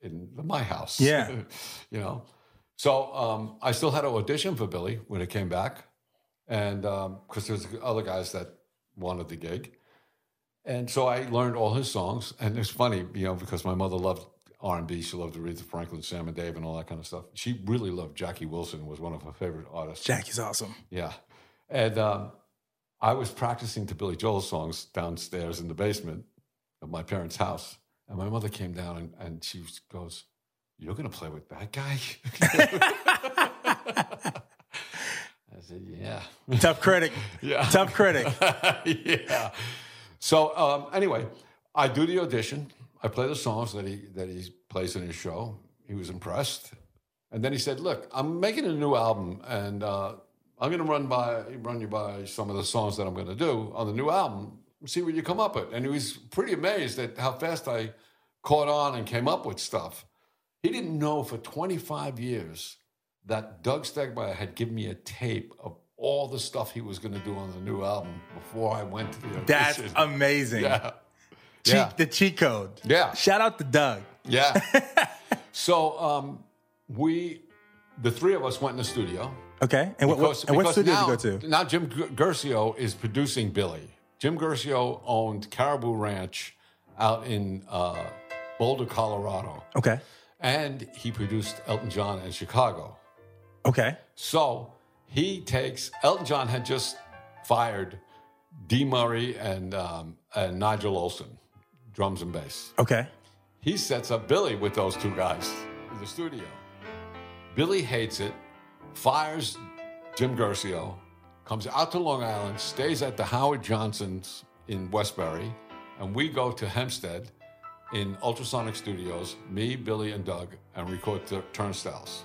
in my house.
Yeah.
you know. So um, I still had to audition for Billy when it came back. And because there's other guys that wanted the gig. And so I learned all his songs. And it's funny, you know, because my mother loved R&B. She loved Aretha Franklin, Sam and Dave, and all that kind of stuff. She really loved Jackie Wilson, was one of her favorite artists.
Jackie's awesome.
Yeah. And um, I was practicing to Billy Joel songs downstairs in the basement of my parents' house. And my mother came down and, and she goes, You're going to play with that guy? I said, Yeah.
Tough critic.
Yeah.
Tough critic.
yeah. So um, anyway, I do the audition. I play the songs that he that he plays in his show. He was impressed, and then he said, "Look, I'm making a new album, and uh, I'm going to run by run you by some of the songs that I'm going to do on the new album. See what you come up with." And he was pretty amazed at how fast I caught on and came up with stuff. He didn't know for 25 years that Doug Stegmeyer had given me a tape of all the stuff he was going to do on the new album before I went to the audition.
That's amazing.
yeah.
Cheat,
Yeah.
The cheat code.
Yeah.
Shout out to Doug.
Yeah. so um, we, the three of us went in the studio.
Okay. And what, what, and what studio
now,
did you go to?
Now Jim Guercio is producing Billy. Jim Guercio owned Caribou Ranch out in uh, Boulder, Colorado.
Okay.
And he produced Elton John in Chicago.
Okay.
So he takes Elton John had just fired Dee Murray and um, and Nigel Olsson, drums and bass.
Okay.
He sets up Billy with those two guys in the studio. Billy hates it, fires Jim Guercio, comes out to Long Island, stays at the Howard Johnson's in Westbury, and we go to Hempstead in Ultrasonic Studios, me, Billy, and Doug, and record the turnstiles.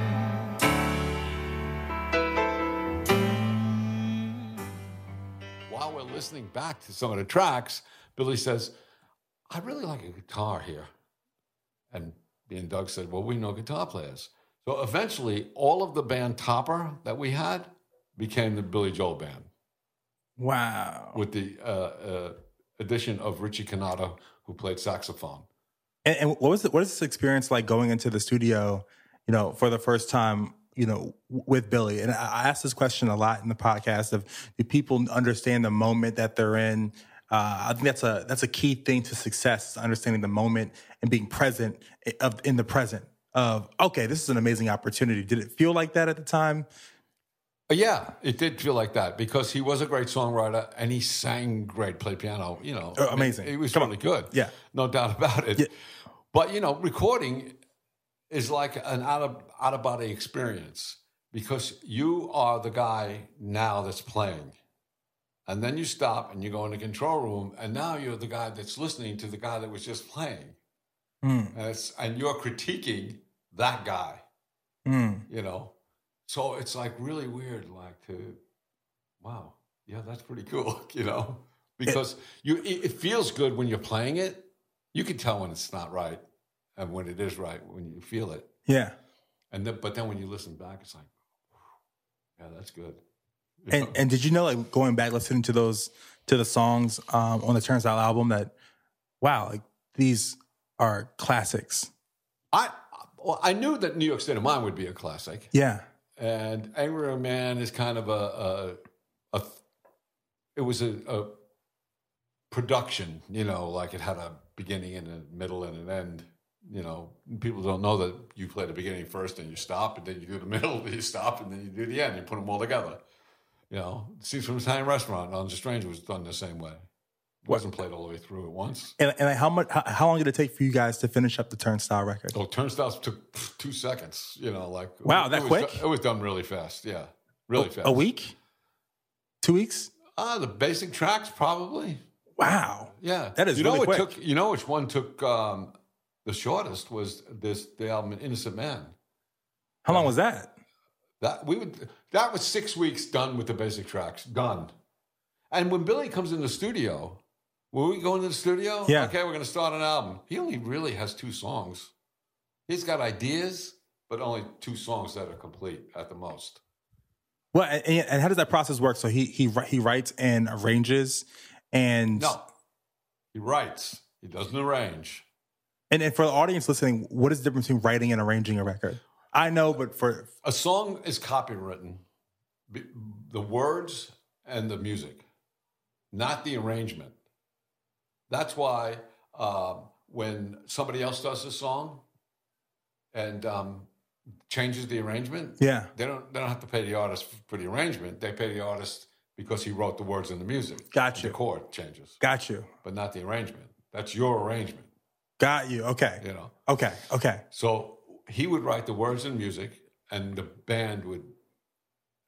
While we're listening back to some of the tracks, Billy says, I really like a guitar here. And me and Doug said, Well, we know guitar players. So eventually, all of the band Topper that we had became the Billy Joel band
Wow.
with the uh, uh, addition of Richie Cannata, who played saxophone.
And, and what was it, what is this experience like going into the studio, you know, for the first time, you know, with Billy? And I ask this question a lot in the podcast of do people understand the moment that they're in? Uh, I think that's a that's a key thing to success, is understanding the moment and being present of in the present of okay, this is an amazing opportunity. Did it feel like that at the time?
Uh, Yeah, it did feel like that because he was a great songwriter and he sang great, played piano. You know,
Oh, amazing.
He was
Come on.
really good.
Yeah.
no doubt about it.
Yeah.
But you know, recording is like an out of out of body experience because you are the guy now that's playing, and then you stop and you go in the control room, and now you're the guy that's listening to the guy that was just playing,
Hmm.
and it's and you're critiquing that guy.
Mm.
you know? So it's like really weird like to wow yeah that's pretty cool you know? Because you it, it feels good when you're playing it. You can tell when it's not right and when it is right when you feel it
Yeah.
and then but then when you listen back it's like yeah that's good You
And
know?
and did you know like going back listening to those to the songs um, on the Turnstile album that wow like these are classics.
i well, i knew that new york state of mind would be a classic
Yeah.
and Angry Man is kind of a, a, a it was a, a production, you know, like it had a beginning and a middle and an end. You know, people don't know that you play the beginning first and you stop, and then you do the middle, you stop, and then you do the end. You put them all together. You know, Scenes from Italian Restaurant on The Stranger was done the same way. It wasn't played all the way through at once.
And and how much how, how long did it take for you guys to finish up the Turnstile record?
Oh, turnstiles took two seconds. You know, like
Wow, that
was
quick?
do- it was done really fast. Yeah, really fast.
A week? Two weeks?
Ah, the basic tracks probably.
Wow.
Yeah,
That is
you know
really
what
quick.
took. You know which one took um, the shortest was this the album Innocent Man.
How long was that?
That we would that was six weeks done with the basic tracks done. And when Billy comes in the studio, when we go into the studio,
Yeah.
okay, we're going to start an album. He only really has two songs. He's got ideas, but only two songs that are complete at the most.
Well, and, and how does that process work? So he he he writes and arranges, and
No, he writes. He doesn't arrange.
And, and for the audience listening, what is the difference between writing and arranging a record? I know, but for
A song is copywritten, the words and the music, not the arrangement. That's why um, when somebody else does a song and um, changes the arrangement,
yeah,
they don't they don't have to pay the artist for the arrangement. They pay the artist because he wrote the words and the music.
Got you.
The chord changes,
got you,
but not the arrangement. That's your arrangement.
Got you. Okay,
You know.
okay, okay.
So he would write the words and music, and the band would,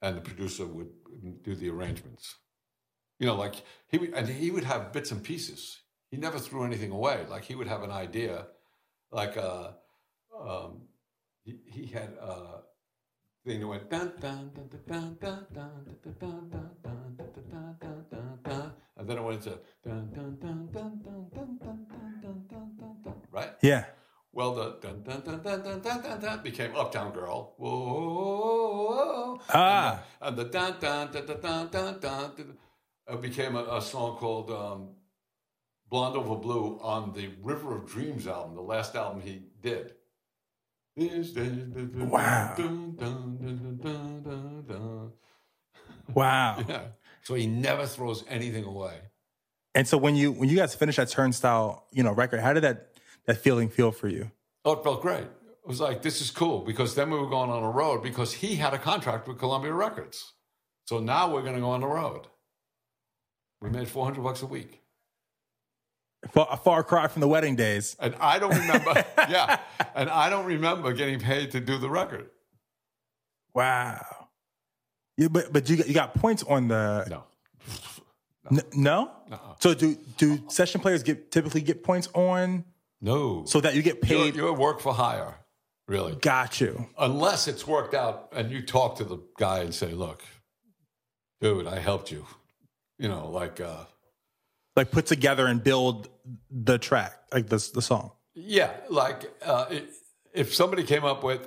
and the producer would do the arrangements. You know, like he would, and he would have bits and pieces. He never threw anything away. Like he would have an idea, like uh, um, he, he had a thing that went dun dun dun dun dun dun dun dun dun dun dun dun dun dun dun, and then it went into dun dun dun dun dun dun dun, right?
Yeah,
Well, the dun dun dun dun dun dun dun, dun became Uptown Girl. Whoa,
Ah.
and the, and the dun dun dun dun dun dun dun, dun uh, became a, a song called um, "Blonde Over Blue" on the River of Dreams album, the last album he did.
Wow.
Dun, dun, dun, dun, dun, dun, dun.
wow.
Yeah. So he never throws anything away.
And so when you when you guys finished that Turnstile, you know, record, how did that that feeling feel for you?
Oh, it felt great. It was like, this is cool because then we were going on a road because he had a contract with Columbia Records. So now we're going to go on the road. We made 400 bucks a week.
Far, a far cry from the wedding days.
And I don't remember, yeah. And I don't remember getting paid to do the record.
Wow. Yeah, but but you got, you got points on the
No.
N- no.
Nuh-uh.
So do do uh-uh. session players get typically get points on
No.
so that you get
you're,
paid?
you're work for hire, really.
Got you.
Unless it's worked out and you talk to the guy and say, look, dude, I helped you. You know, like, uh,
like put together and build the track, like the the song.
Yeah, like uh, if somebody came up with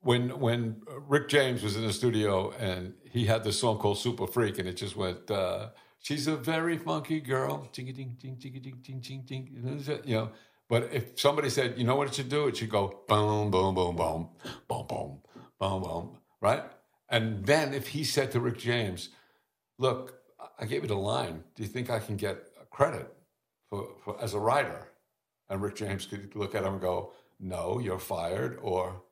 when when Rick James was in the studio and he had this song called Super Freak and it just went. Uh, She's a very funky girl. Ching ding ding ching ding ding ching ding. You know, but if somebody said, you know what it should do, it should go boom boom boom boom boom boom boom boom. Right. And then if he said to Rick James, "Look, I gave you the line. Do you think I can get credit for, for as a writer?" And Rick James could look at him and go, "No, you're fired," or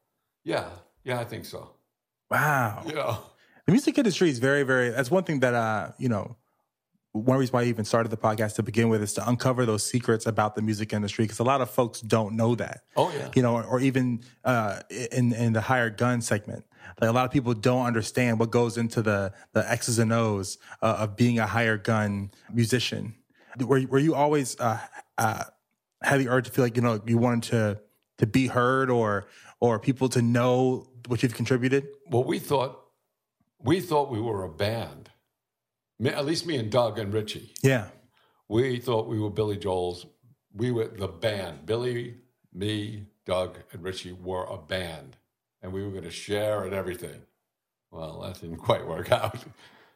"Yeah, yeah, I think so."
Wow.
You know,
The music industry is very, very. That's one thing that uh, you know. One reason why I even started the podcast to begin with is to uncover those secrets about the music industry because a lot of folks don't know that.
Oh, yeah.
you know, or, or even uh, in in the Hired Gun segment, like a lot of people don't understand what goes into the the X's and O's uh, of being a hired gun musician. Were were you always uh, uh, had the urge to feel like you know you wanted to to be heard or or people to know what you've contributed?
well, we thought we thought we were a band. Me, at least me and Doug and Richie.
Yeah.
We thought we were Billy Joel's. We were the band. Billy, me, Doug, and Richie were a band, and we were going to share and everything. Well, that didn't quite work out.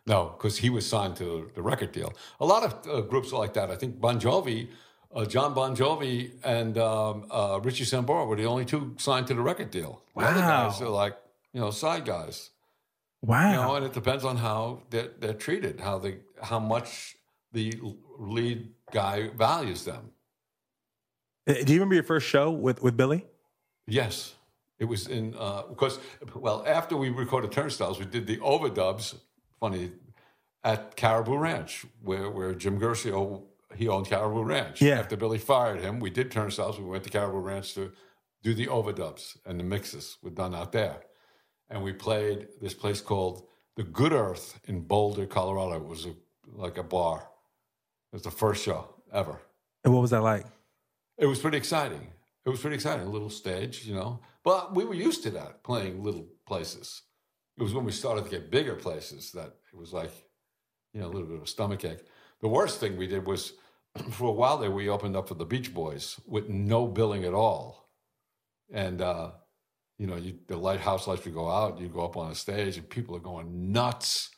No, because he was signed to the record deal. A lot of uh, groups are like that. I think Bon Jovi, uh, Jon Bon Jovi, and um, uh, Richie Sambora were the only two signed to the record deal. The other
Wow.
guys are like, you know, side guys.
Wow.
You know, and it depends on how they're, they're treated, how they, how much the lead guy values them.
Uh, Do you remember your first show with with Billy?
Yes, it was in uh, because well after we recorded Turnstiles, we did the overdubs. Funny at Caribou Ranch, where where Jim Guercio he owned Caribou Ranch.
Yeah.
After Billy fired him, we did Turnstiles. We went to Caribou Ranch to do the overdubs and the mixes were done out there, and we played this place called the Good Earth in Boulder, Colorado. It was a, like a bar. It was the first show ever.
And what was that like?
It was pretty exciting. It was pretty exciting. A little stage, you know. But we were used to that, playing little places. It was when we started to get bigger places that it was like, you know, a little bit of a stomach ache. The worst thing we did was, for a while there, we opened up for the Beach Boys with no billing at all. And, uh, you know, you, the lighthouse lights would go out, you go up on a stage, and people are going nuts.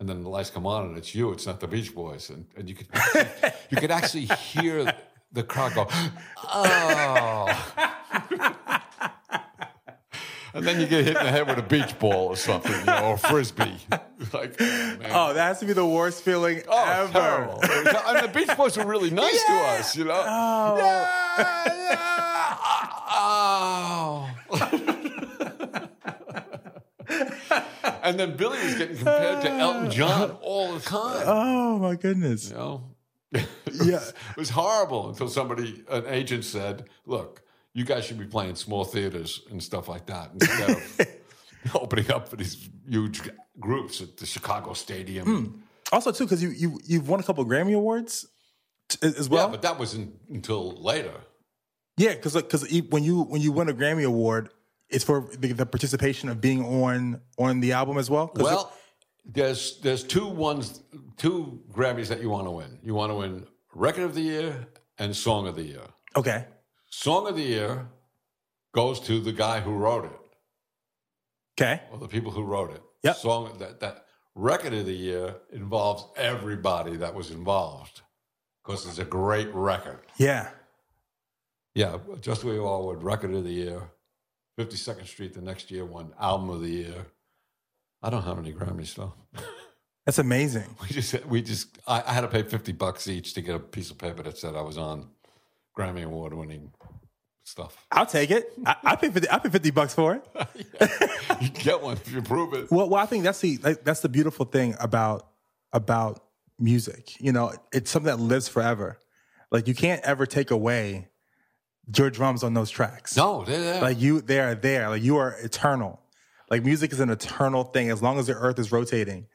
And then the lights come on, and it's you. It's not the Beach Boys, and, and you could you could actually hear the crowd go, "Oh!" and then you get hit in the head with a beach ball or something, you know, or a frisbee. like, oh.
Oh, that has to be the worst feeling
Oh,
ever.
terrible. And the Beach Boys were really nice to us, you know.
Oh.
Yeah, yeah. Oh. and then Billy was getting compared to Elton John all the time.
Oh my goodness.
You know,
Yeah.
it was horrible until somebody, an agent said, "Look, you guys should be playing small theaters and stuff like that instead of opening up for these huge groups at the Chicago Stadium." Hmm.
Also, too, because you you you've won a couple Grammy awards t- as well.
yeah, but that wasn't until later.
Yeah, because because when you when you win a Grammy award, it's for the, the participation of being on on the album as well.
Well, there's there's two ones, two Grammys that you want to win. You want to win Record of the Year and Song of the Year.
okay,
Song of the Year goes to the guy who wrote it.
okay,
or the people who wrote it.
Yep.
Song that that record of the year involves everybody that was involved because it's a great record.
yeah.
Yeah, just you all would record of the year. Fifty Second Street the next year won album of the year. I don't have any Grammys though.
That's amazing.
We just we just I, I had to pay fifty bucks each to get a piece of paper that said I was on Grammy award winning stuff.
I'll take it. I, I pay fifty. I pay fifty bucks for it.
You get one if you prove it.
Well, well, I think that's the like, that's the beautiful thing about about music. You know, it's something that lives forever. Like you can't ever take away your drums on those tracks.
No, they're
like you, they are there. Like you are eternal. Like music is an eternal thing as long as the earth is rotating.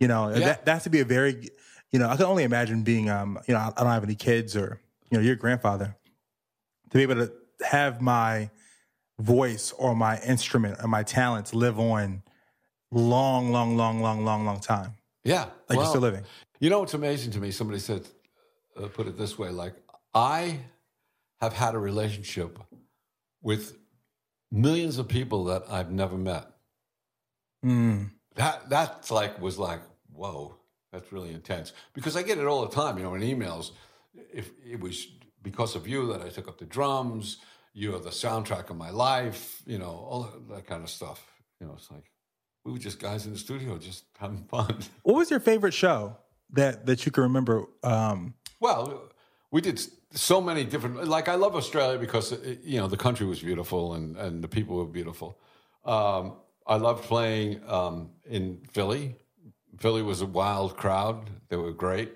You know,
Yeah.
that, that has to be a very, you know, I can only imagine being, um, you know, I don't have any kids or, you know, your grandfather to be able to have my voice or my instrument or my talents live on long, long, long, long, long, long time.
Yeah,
Like you're still living.
You know, it's amazing to me. Somebody said, uh, put it this way: like I have had a relationship with millions of people that I've never met.
Mm.
That that's like was like whoa, that's really intense because I get it all the time. You know, in emails, if it was because of you that I took up the drums, you're the soundtrack of my life. You know, all that kind of stuff. You know, it's like we were just guys in the studio just having fun.
What was your favorite show that that you can remember? Um,
Well, we did so many different. Like I love Australia because it, you know the country was beautiful and and the people were beautiful. Um, I loved playing um, in Philly. Philly was a wild crowd. They were great.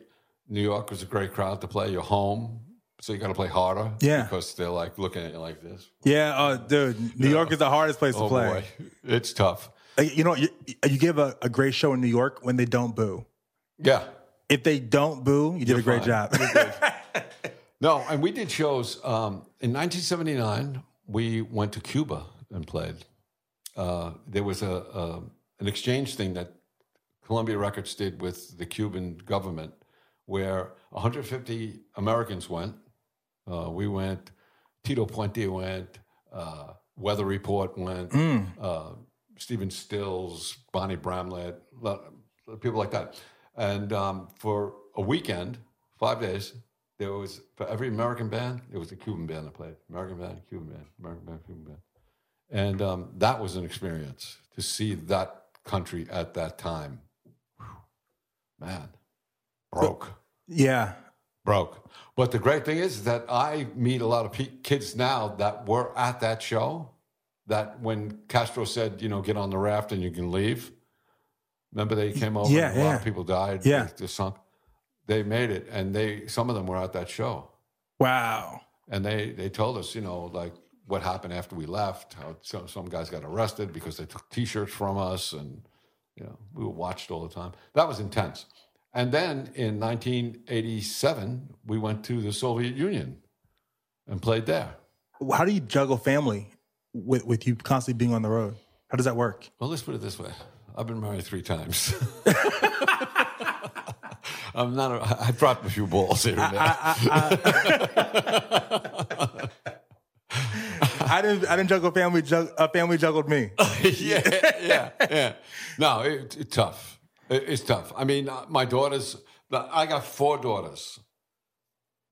New York was a great crowd to play. You're home, so you got to play harder.
Yeah.
because they're like looking at you like this.
yeah, uh, dude, New York is the hardest place to
Oh
play.
boy, it's tough.
Uh, You know, you, you give a, a great show in New York when they don't boo.
Yeah.
If they don't boo, you did a great
fine.
job.
No, and we did shows. Um, in 1979, we went to Cuba and played. Uh, there was a, a an exchange thing that Columbia Records did with the Cuban government, where 150 Americans went. Uh, we went. Tito Puente went. Uh, Weather Report went. Uh, Stephen Stills, Bonnie Bramlett, people like that. And um, for a weekend, five days, there was for every American band, there was a Cuban band that played. American band, Cuban band, American band, Cuban band. And um, that was an experience to see that country at that time. Whew. Man, broke
yeah,
broke. But the great thing is that I meet a lot of pe- kids now that were at that show. That when Castro said, you know, get on the raft and you can leave. Remember they came over.
Yeah,
and a lot of people died.
Yeah.
They, they sunk. They made it, and they some of them were at that show,
wow.
and they they told us, you know, like what happened after we left. How some some guys got arrested because they took T-shirts from us, and you know we were watched all the time. That was intense. And then in 1987, we went to the Soviet Union and played there.
How do you juggle family with with you constantly being on the road? How does that work?
Well, let's put it this way: I've been married three times. I'm not. A, I dropped a few balls here and there.
I didn't I didn't juggle family. Jug, uh, family juggled me.
yeah, yeah, yeah. No, it, it's tough. It, it's tough. I mean, uh, my daughters. I got four daughters.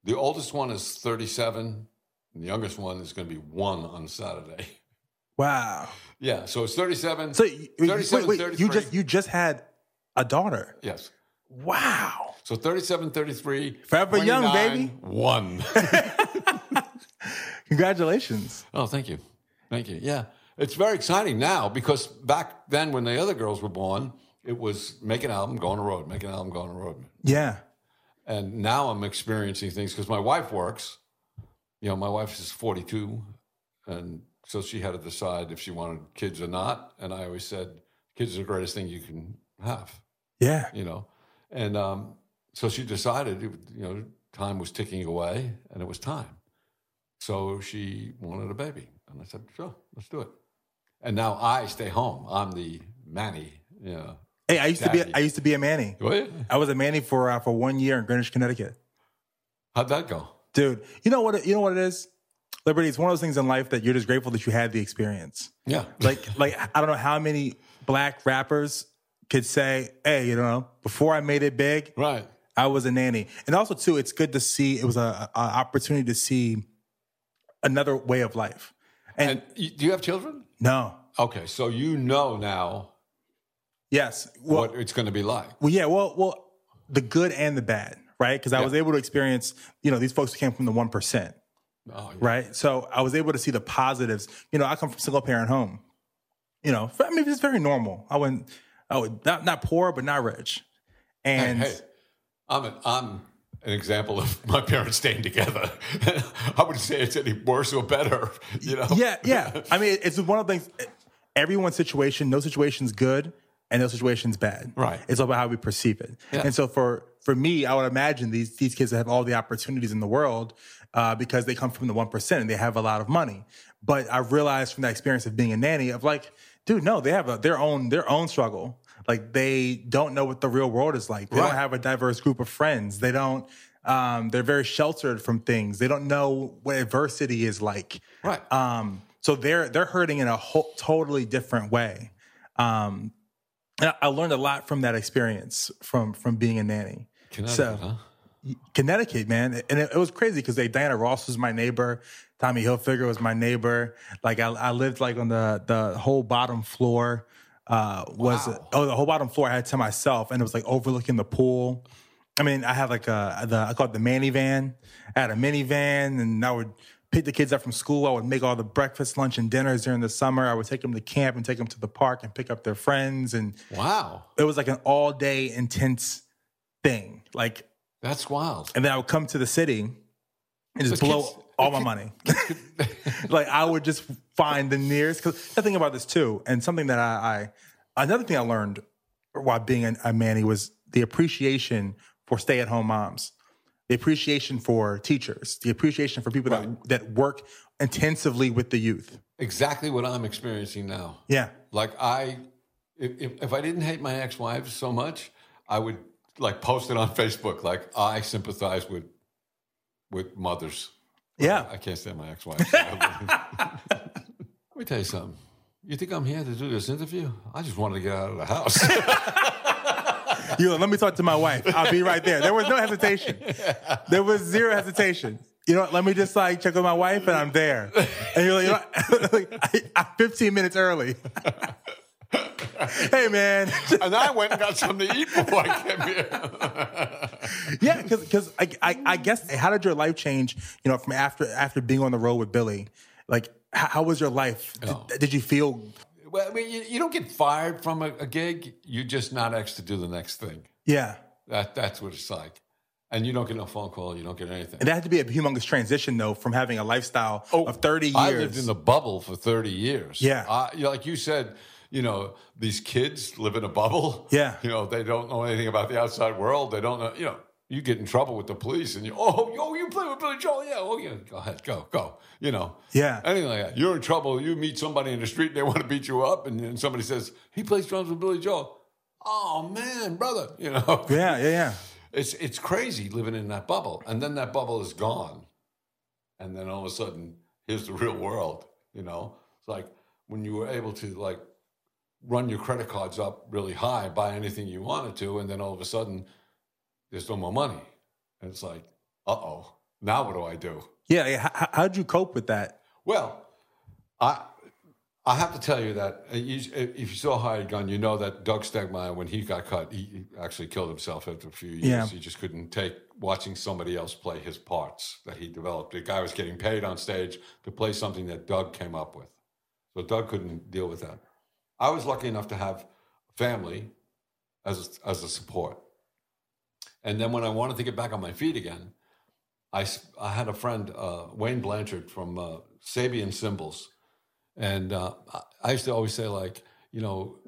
The oldest one is 37, and the youngest one is going to be one on Saturday.
Wow.
Yeah, so it's 37.
So
37,
wait, wait, you just you just had a daughter.
yes.
Wow.
So 37, 33.
Forever young, baby.
One.
Congratulations.
Oh, thank you. Thank you. Yeah. It's very exciting now because back then when the other girls were born, it was make an album, go on the road, make an album, go on the road.
Yeah.
And now I'm experiencing things because my wife works. You know, my wife is 42. And so she had to decide if she wanted kids or not. And I always said, kids are the greatest thing you can have,
Yeah.
you know. And um, so she decided, you know, time was ticking away and it was time. So she wanted a baby. And I said, sure, let's do it. And now I stay home. I'm the Manny, you know.
Hey, I used to be I used to be a Manny.
Ahead.
I was a Manny for uh, for one year in Greenwich, Connecticut.
How'd that go?
Dude, you know what it- you know what it is? Liberty, it's one of those things in life that you're just grateful that you had the experience.
Yeah.
Like like I don't know how many black rappers could say, "Hey, you know, before I made it big,
right.
I was a nanny." And also too, it's good to see it was a, a opportunity to see another way of life. And,
And you, do you have children?
no.
Okay, so you know now
Yes. Well,
what it's going to be like.
Well, yeah, well, well, the good and the bad, right? Because I
Yeah.
was able to experience, you know, these folks who came from the one percent,
Oh, yeah.
right? So I was able to see the positives. You know, I come from single parent home. You know, I mean, it's very normal. I went, Would not not poor, but not rich, and
hey, I'm an, I'm an example of my parents staying together. I wouldn't say it's any worse or better. You know?
yeah, yeah. I mean, it's one of the things. Everyone's situation, no situation's good, and no situation's bad.
Right.
It's all about how we perceive it.
Yeah.
And so for for me, I would imagine these these kids have all the opportunities in the world uh, because they come from the one percent and they have a lot of money. But I realized from that experience of being a nanny of like, dude, no, they have a, their own their own struggle. Like they don't know what the real world is like. They
Right.
don't have a diverse group of friends. They don't. Um, they're very sheltered from things. They don't know what adversity is like.
Right.
Um, so they're they're hurting in a whole, totally different way. Um, and I, learned a lot from that experience from from being a nanny.
Connecticut,
so
huh?
Connecticut, man, and it, it was crazy because like Diana Ross was my neighbor, Tommy Hilfiger was my neighbor. Like I, I lived like on the the whole bottom floor. Uh, was
Wow.
oh the whole bottom floor I had to myself, and it was like overlooking the pool. I mean, I had like a the I call it the manny van. I had a minivan, and I would pick the kids up from school. I would make all the breakfast, lunch, and dinners during the summer. I would take them to camp and take them to the park and pick up their friends, and
Wow.
it was like an all day intense thing. Like
That's wild.
and then I would come to the city and just
The
blow
kids-
all my money. like I would just find the nearest. Because the thing about this too, and something that I, I another thing I learned while being a, a manny was the appreciation for stay-at-home moms, the appreciation for teachers, the appreciation for people that that work intensively with the youth.
Exactly what I'm experiencing now.
Yeah,
Like I, if, if, if I didn't hate my ex-wife so much, I would like post it on Facebook. Like I sympathize with with mothers.
Yeah.
I can't stand my ex-wife. Let me tell you something. You think I'm here to do this interview? I just wanted to get out of the house.
You know, let me talk to my wife. I'll be right there. There was no hesitation. There was zero hesitation. You know, what, let me just like check with my wife, and I'm there. And you're like, you know, like I, I'm 15 minutes early. hey, man.
and I went and got something to eat before I came here.
yeah, because I, I I guess how did your life change? You know, from after after being on the road with Billy, like how, how was your life? Did,
Oh.
did you feel?
well, I mean, you, you don't get fired from a, a gig. You're just not asked to do the next thing.
Yeah,
That that's what it's like. And you don't get no phone call. You don't get anything.
and that had to be a humongous transition though from having a lifestyle oh, of 30 years.
Oh, I lived in the bubble for 30 years.
Yeah.
I, like you said, you know, these kids live in a bubble.
Yeah.
You know, they don't know anything about the outside world. They don't know, you know, you get in trouble with the police and you, oh, yo, you play with Billy Joel? Yeah, oh, yeah, go ahead, go, go. You know,
Yeah.
anything like that. You're in trouble. You meet somebody in the street, and they want to beat you up, and then somebody says, he plays drums with Billy Joel. Oh, man, brother. You know,
yeah, yeah, yeah.
it's it's crazy living in that bubble, and then that bubble is gone, and then all of a sudden, here's the real world. You know, it's like when you were able to like run your credit cards up really high, buy anything you wanted to, and then all of a sudden, there's no more money, and it's like, uh oh, now what do I do?
Yeah, yeah. How, how'd you cope with that?
Well, I I have to tell you that uh, if you saw Hired Gun, you know that Doug Stegmeyer, when he got cut, he he actually killed himself after a few years.
Yeah.
He just couldn't take watching somebody else play his parts that he developed. The guy was getting paid on stage to play something that Doug came up with. So Doug couldn't deal with that. I was lucky enough to have family as a, as a support. And then when I wanted to get back on my feet again, I, I had a friend, uh, Wayne Blanchard from uh, Sabian Cymbals. And uh, I- used to always say, like, you know,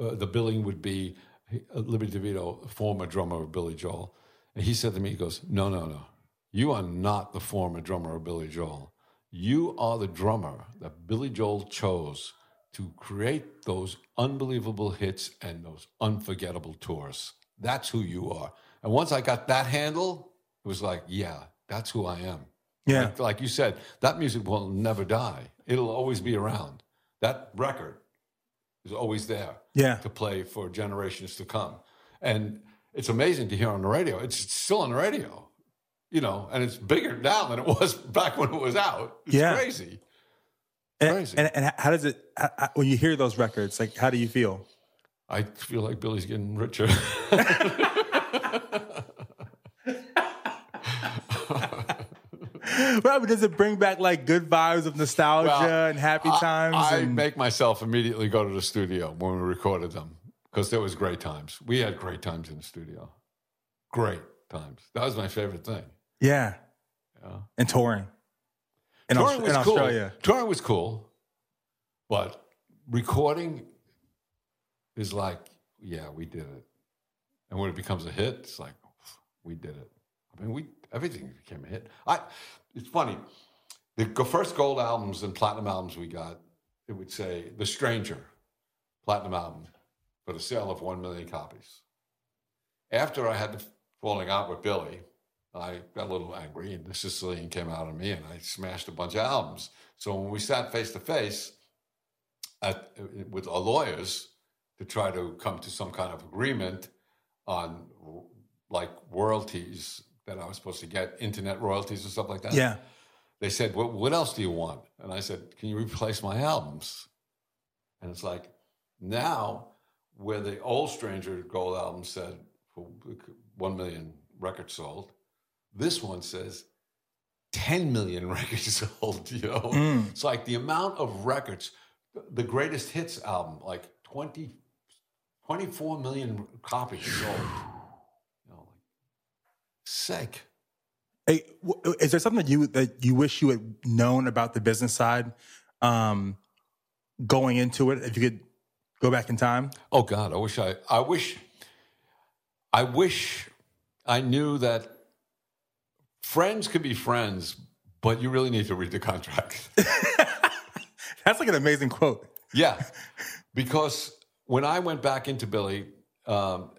uh, the billing would be uh, Liberty DeVitto, former drummer of Billy Joel. And he said to me, he goes, No, no, no. You are not the former drummer of Billy Joel. You are the drummer that Billy Joel chose to create those unbelievable hits and those unforgettable tours. That's who you are. And once I got that handle, it was like, yeah, that's who I am.
Yeah.
Like, like you said, that music will never die. It'll always be around. That record is always there
Yeah.
to play for generations to come. And it's amazing to hear on the radio. It's still on the radio, you know, and it's bigger now than it was back when it was out. It's
Yeah.
crazy.
And,
Crazy.
and, and how does it, how- how- when you hear those records, like, how do you feel?
I feel like Billy's getting richer.
Well, but does it bring back like good vibes of nostalgia
Well,
and happy
I-
times?
I,
and,
make myself immediately go to the studio when we recorded them because there was great times. We had great times in the studio. Great times. That was my favorite thing.
yeah.
Yeah.
And touring. In,
touring
Aus-
was
in
cool.
Australia.
Touring was cool, but recording is like, yeah, we did it. And when it becomes a hit, it's like, we did it. I mean, we everything became a hit. I. It's funny. The first gold albums and platinum albums we got, it would say "The Stranger," platinum album for the sale of 1 million copies. After I had the falling out with Billy, I got a little angry and the Sicilian came out of me and I smashed a bunch of albums. So when we sat face to face at, with our lawyers to try to come to some kind of agreement on like royalties that I was supposed to get, internet royalties and stuff like that.
Yeah.
They said, what, what else do you want? And I said, Can you replace my albums? And it's like, now, where the old Stranger Gold album said 1 million records sold, this one says 10 million records sold. You know,
Mm.
it's like the amount of records, the greatest hits album, like 20, 24 million copies sold. You know, like, sick.
Hey, is there something that you that you wish you had known about the business side um, going into it? If you could go back in time.
Oh God, I wish I, I wish, I wish I knew that friends can be friends, but you really need to read the contract.
That's like an amazing quote.
yeah, because when I went back into Billy, um,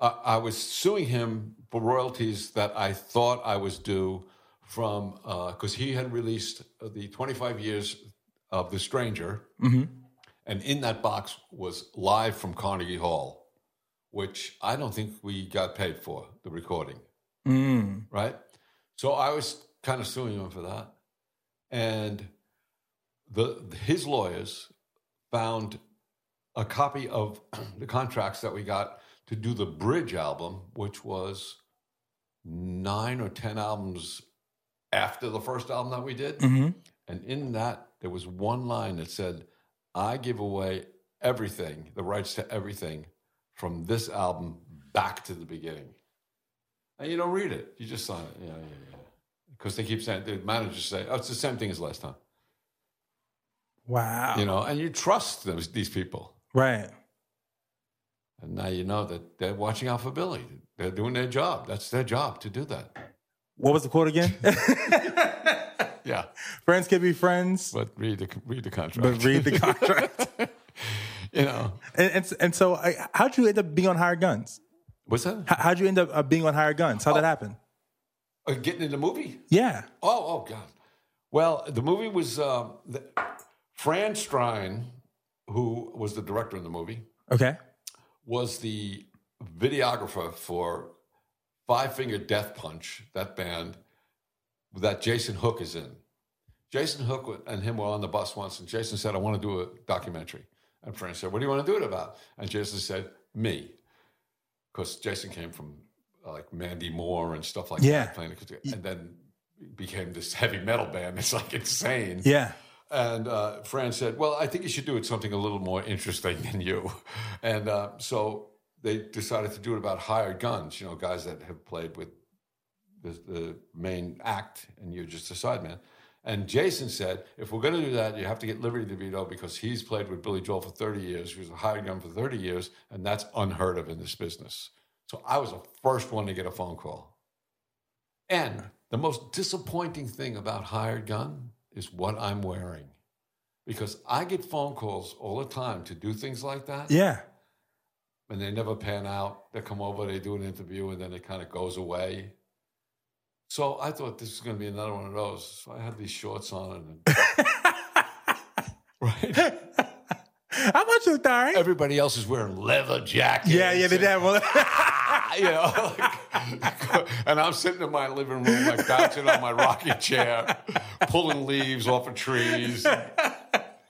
I, I was suing him for royalties that I thought I was due from because he had released the 25 years of The Stranger, and in that box was live from Carnegie Hall, which I don't think we got paid for the recording,
Mm.
right? So I was kind of suing him for that, and the his lawyers found a copy of the contracts that we got to do the Bridge album, which was nine or ten albums after the first album that we did.
hmm
And in that, there was one line that said, I give away everything, the rights to everything from this album back to the beginning. And you don't read it, you just sign it. Yeah, yeah, yeah. Because they keep saying, the managers say, oh, it's the same thing as last time.
Wow.
You know, and you trust those, these people.
Right.
And now you know that they're watching out for Billy. They're doing their job. That's their job to do that.
What was the quote again?
Yeah.
friends can be friends,
But read the, read the contract.
but read the contract.
you know,
and, and and so, I, how'd you end up being on Hired Guns?
What's that?
How, how'd you end up uh, being on Hired Guns? How'd that happen?
Uh, getting in the movie?
Yeah.
Oh, oh God. Well, the movie was um, the, Fran Strine, who was the director in the movie,
Okay.
was the videographer for Five Finger Death Punch, that band that Jason Hook is in. Jason Hook and him were on the bus once, and Jason said, I want to do a documentary. And Fran said, What do you want to do it about? And Jason said, Me. Because Jason came from like Mandy Moore and stuff like
Yeah.
that, playing guitar, and then became this heavy metal band. It's like insane.
Yeah.
And uh, Fran said, "Well, I think you should do it something a little more interesting than you." And uh, so they decided to do it about hired guns. You know, guys that have played with the, the main act, and you're just a sideman. And Jason said, "If we're going to do that, you have to get Liberty DeVitto because he's played with Billy Joel for 30 years. He was a hired gun for 30 years, and that's unheard of in this business." So I was the first one to get a phone call. And the most disappointing thing about hired gun is what I'm wearing. Because I get phone calls all the time to do things like that,
Yeah.
and they never pan out. They come over, they do an interview, and then it kind of goes away. So I thought this was going to be another one of those. So I had these shorts on, and right.
How about you, all right?
Everybody else is wearing leather jackets.
Yeah, yeah, they did. Well, ah,
you know, like- and I'm sitting in my living room, like bouncing on my rocking chair, pulling leaves off of trees. I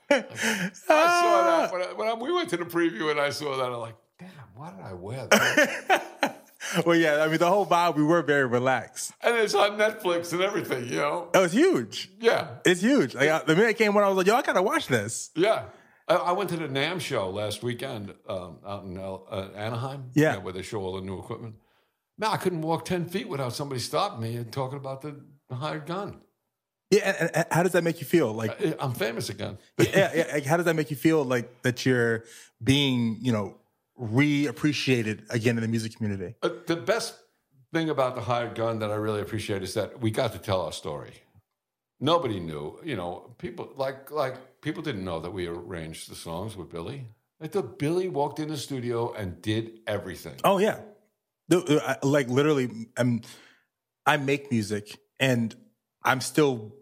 saw that ah. when, I, when I, we went to the preview, and I saw that. I'm like, damn, why did I wear that?
well, yeah. I mean, the whole vibe. We were very relaxed.
and it's on Netflix and everything, you know.
It was huge.
Yeah,
It's huge. Like I, the minute it came on, I was like, "Yo, I gotta watch this."
yeah. I, I went to the NAMM show last weekend um, out in uh, Anaheim.
Yeah.
where they show all the new equipment. Man, I couldn't walk ten feet without somebody stopping me and talking about the, the hired gun.
Yeah. And, and- and how does that make you feel? Like,
I- I'm famous again.
yeah, yeah. Like, how does that make you feel? Like that you're being, you know, reappreciated again in the music community.
Uh, the best thing about the hired gun that I really appreciate is that we got to tell our story. Nobody knew, you know, people like like people didn't know that we arranged the songs with Billy. I thought Billy walked in the studio and did everything.
Oh yeah, uh, like literally, I'm, I make music and I'm still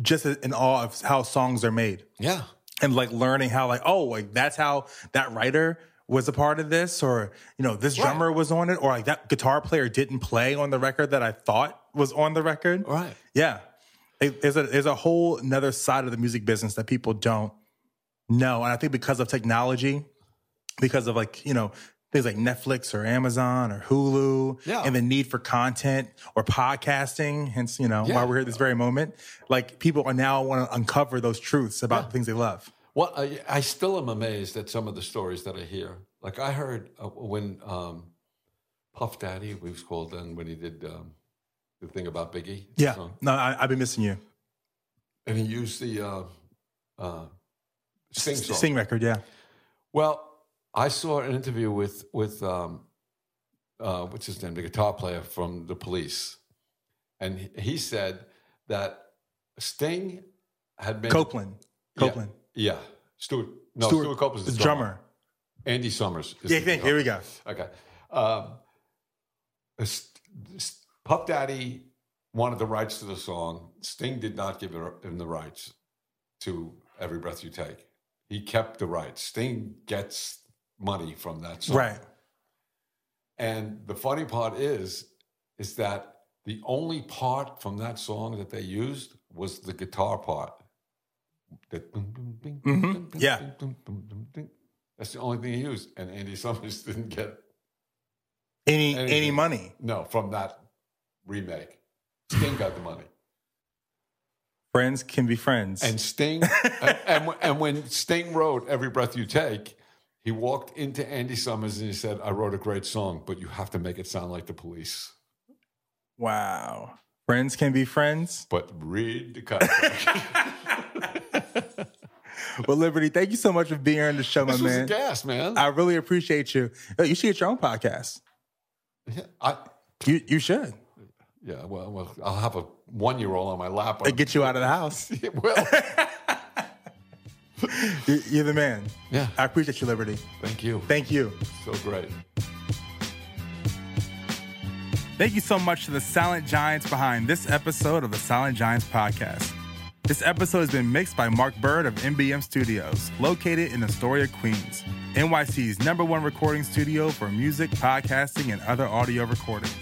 just in awe of how songs are made
Yeah.
and like learning how like oh like that's how that writer was a part of this or you know this
Right.
drummer was on it or like that guitar player didn't play on the record that I thought was on the record.
Right.
Yeah. It- There's a there's a whole another side of the music business that people don't know. And I think because of technology, because of like, you know, things like Netflix or Amazon or Hulu
Yeah.
and the need for content or podcasting, hence, you know,
Yeah.
why we're here at this very moment. Like people are now want to uncover those truths about
Yeah.
the things they love.
Well, I, I still am amazed at some of the stories that I hear. Like I heard uh, when um, Puff Daddy, we was called then when he did um, the thing about Biggie.
Yeah.
song,
No, I, I've been missing you.
and he used the uh, uh, Sting song.
Sing record, yeah.
Well, I saw an interview with with um, uh, what's his name, the guitar player from the Police, and he- he said that Sting had been
Copeland.
Yeah,
Copeland.
Yeah, Stuart. No, Stuart, Copeland's the
the
drummer.
drummer.
Andy Summers.
Yeah,
the
here we go.
Okay. Um, Puff Daddy wanted the rights to the song. Sting did not give him the rights to Every Breath You Take. He kept the rights. Sting gets money from that song.
Right.
And the funny part is, is that the only part from that song that they used was the guitar part. That boom, boom, bing,
Mhm.
boom, boom,
Yeah.
That's the only thing he used. And Andy Summers didn't get
Any any money.
no from that remake. Sting got the money.
Friends can be friends.
And Sting, and, and, and when Sting wrote Every Breath You Take, he walked into Andy Summers and he said, I wrote a great song, but you have to make it sound like the police.
wow. Friends can be friends.
But read the contract.
Well, Liberty, thank you so much for being here on the show, my
this was a
man.
gas, man.
I really appreciate you. Yo, You should get your own podcast.
Yeah, I,
You you should.
yeah well, well, I'll have a one year old on my lap.
It get you out of the house.
It will.
You're, you're the man.
Yeah.
I appreciate you, Liberty.
Thank you.
Thank you.
So great.
Thank you so much to the Silent Giants behind this episode of the Silent Giants podcast. This episode has been mixed by Mark Byrd of MBM Studios, located in Astoria, Queens, NYC's number one recording studio for music, podcasting, and other audio recordings.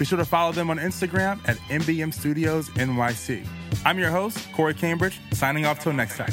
Be sure to follow them on Instagram at MBM Studios NYC. I'm your host, Corey Cambridge, signing off till next time.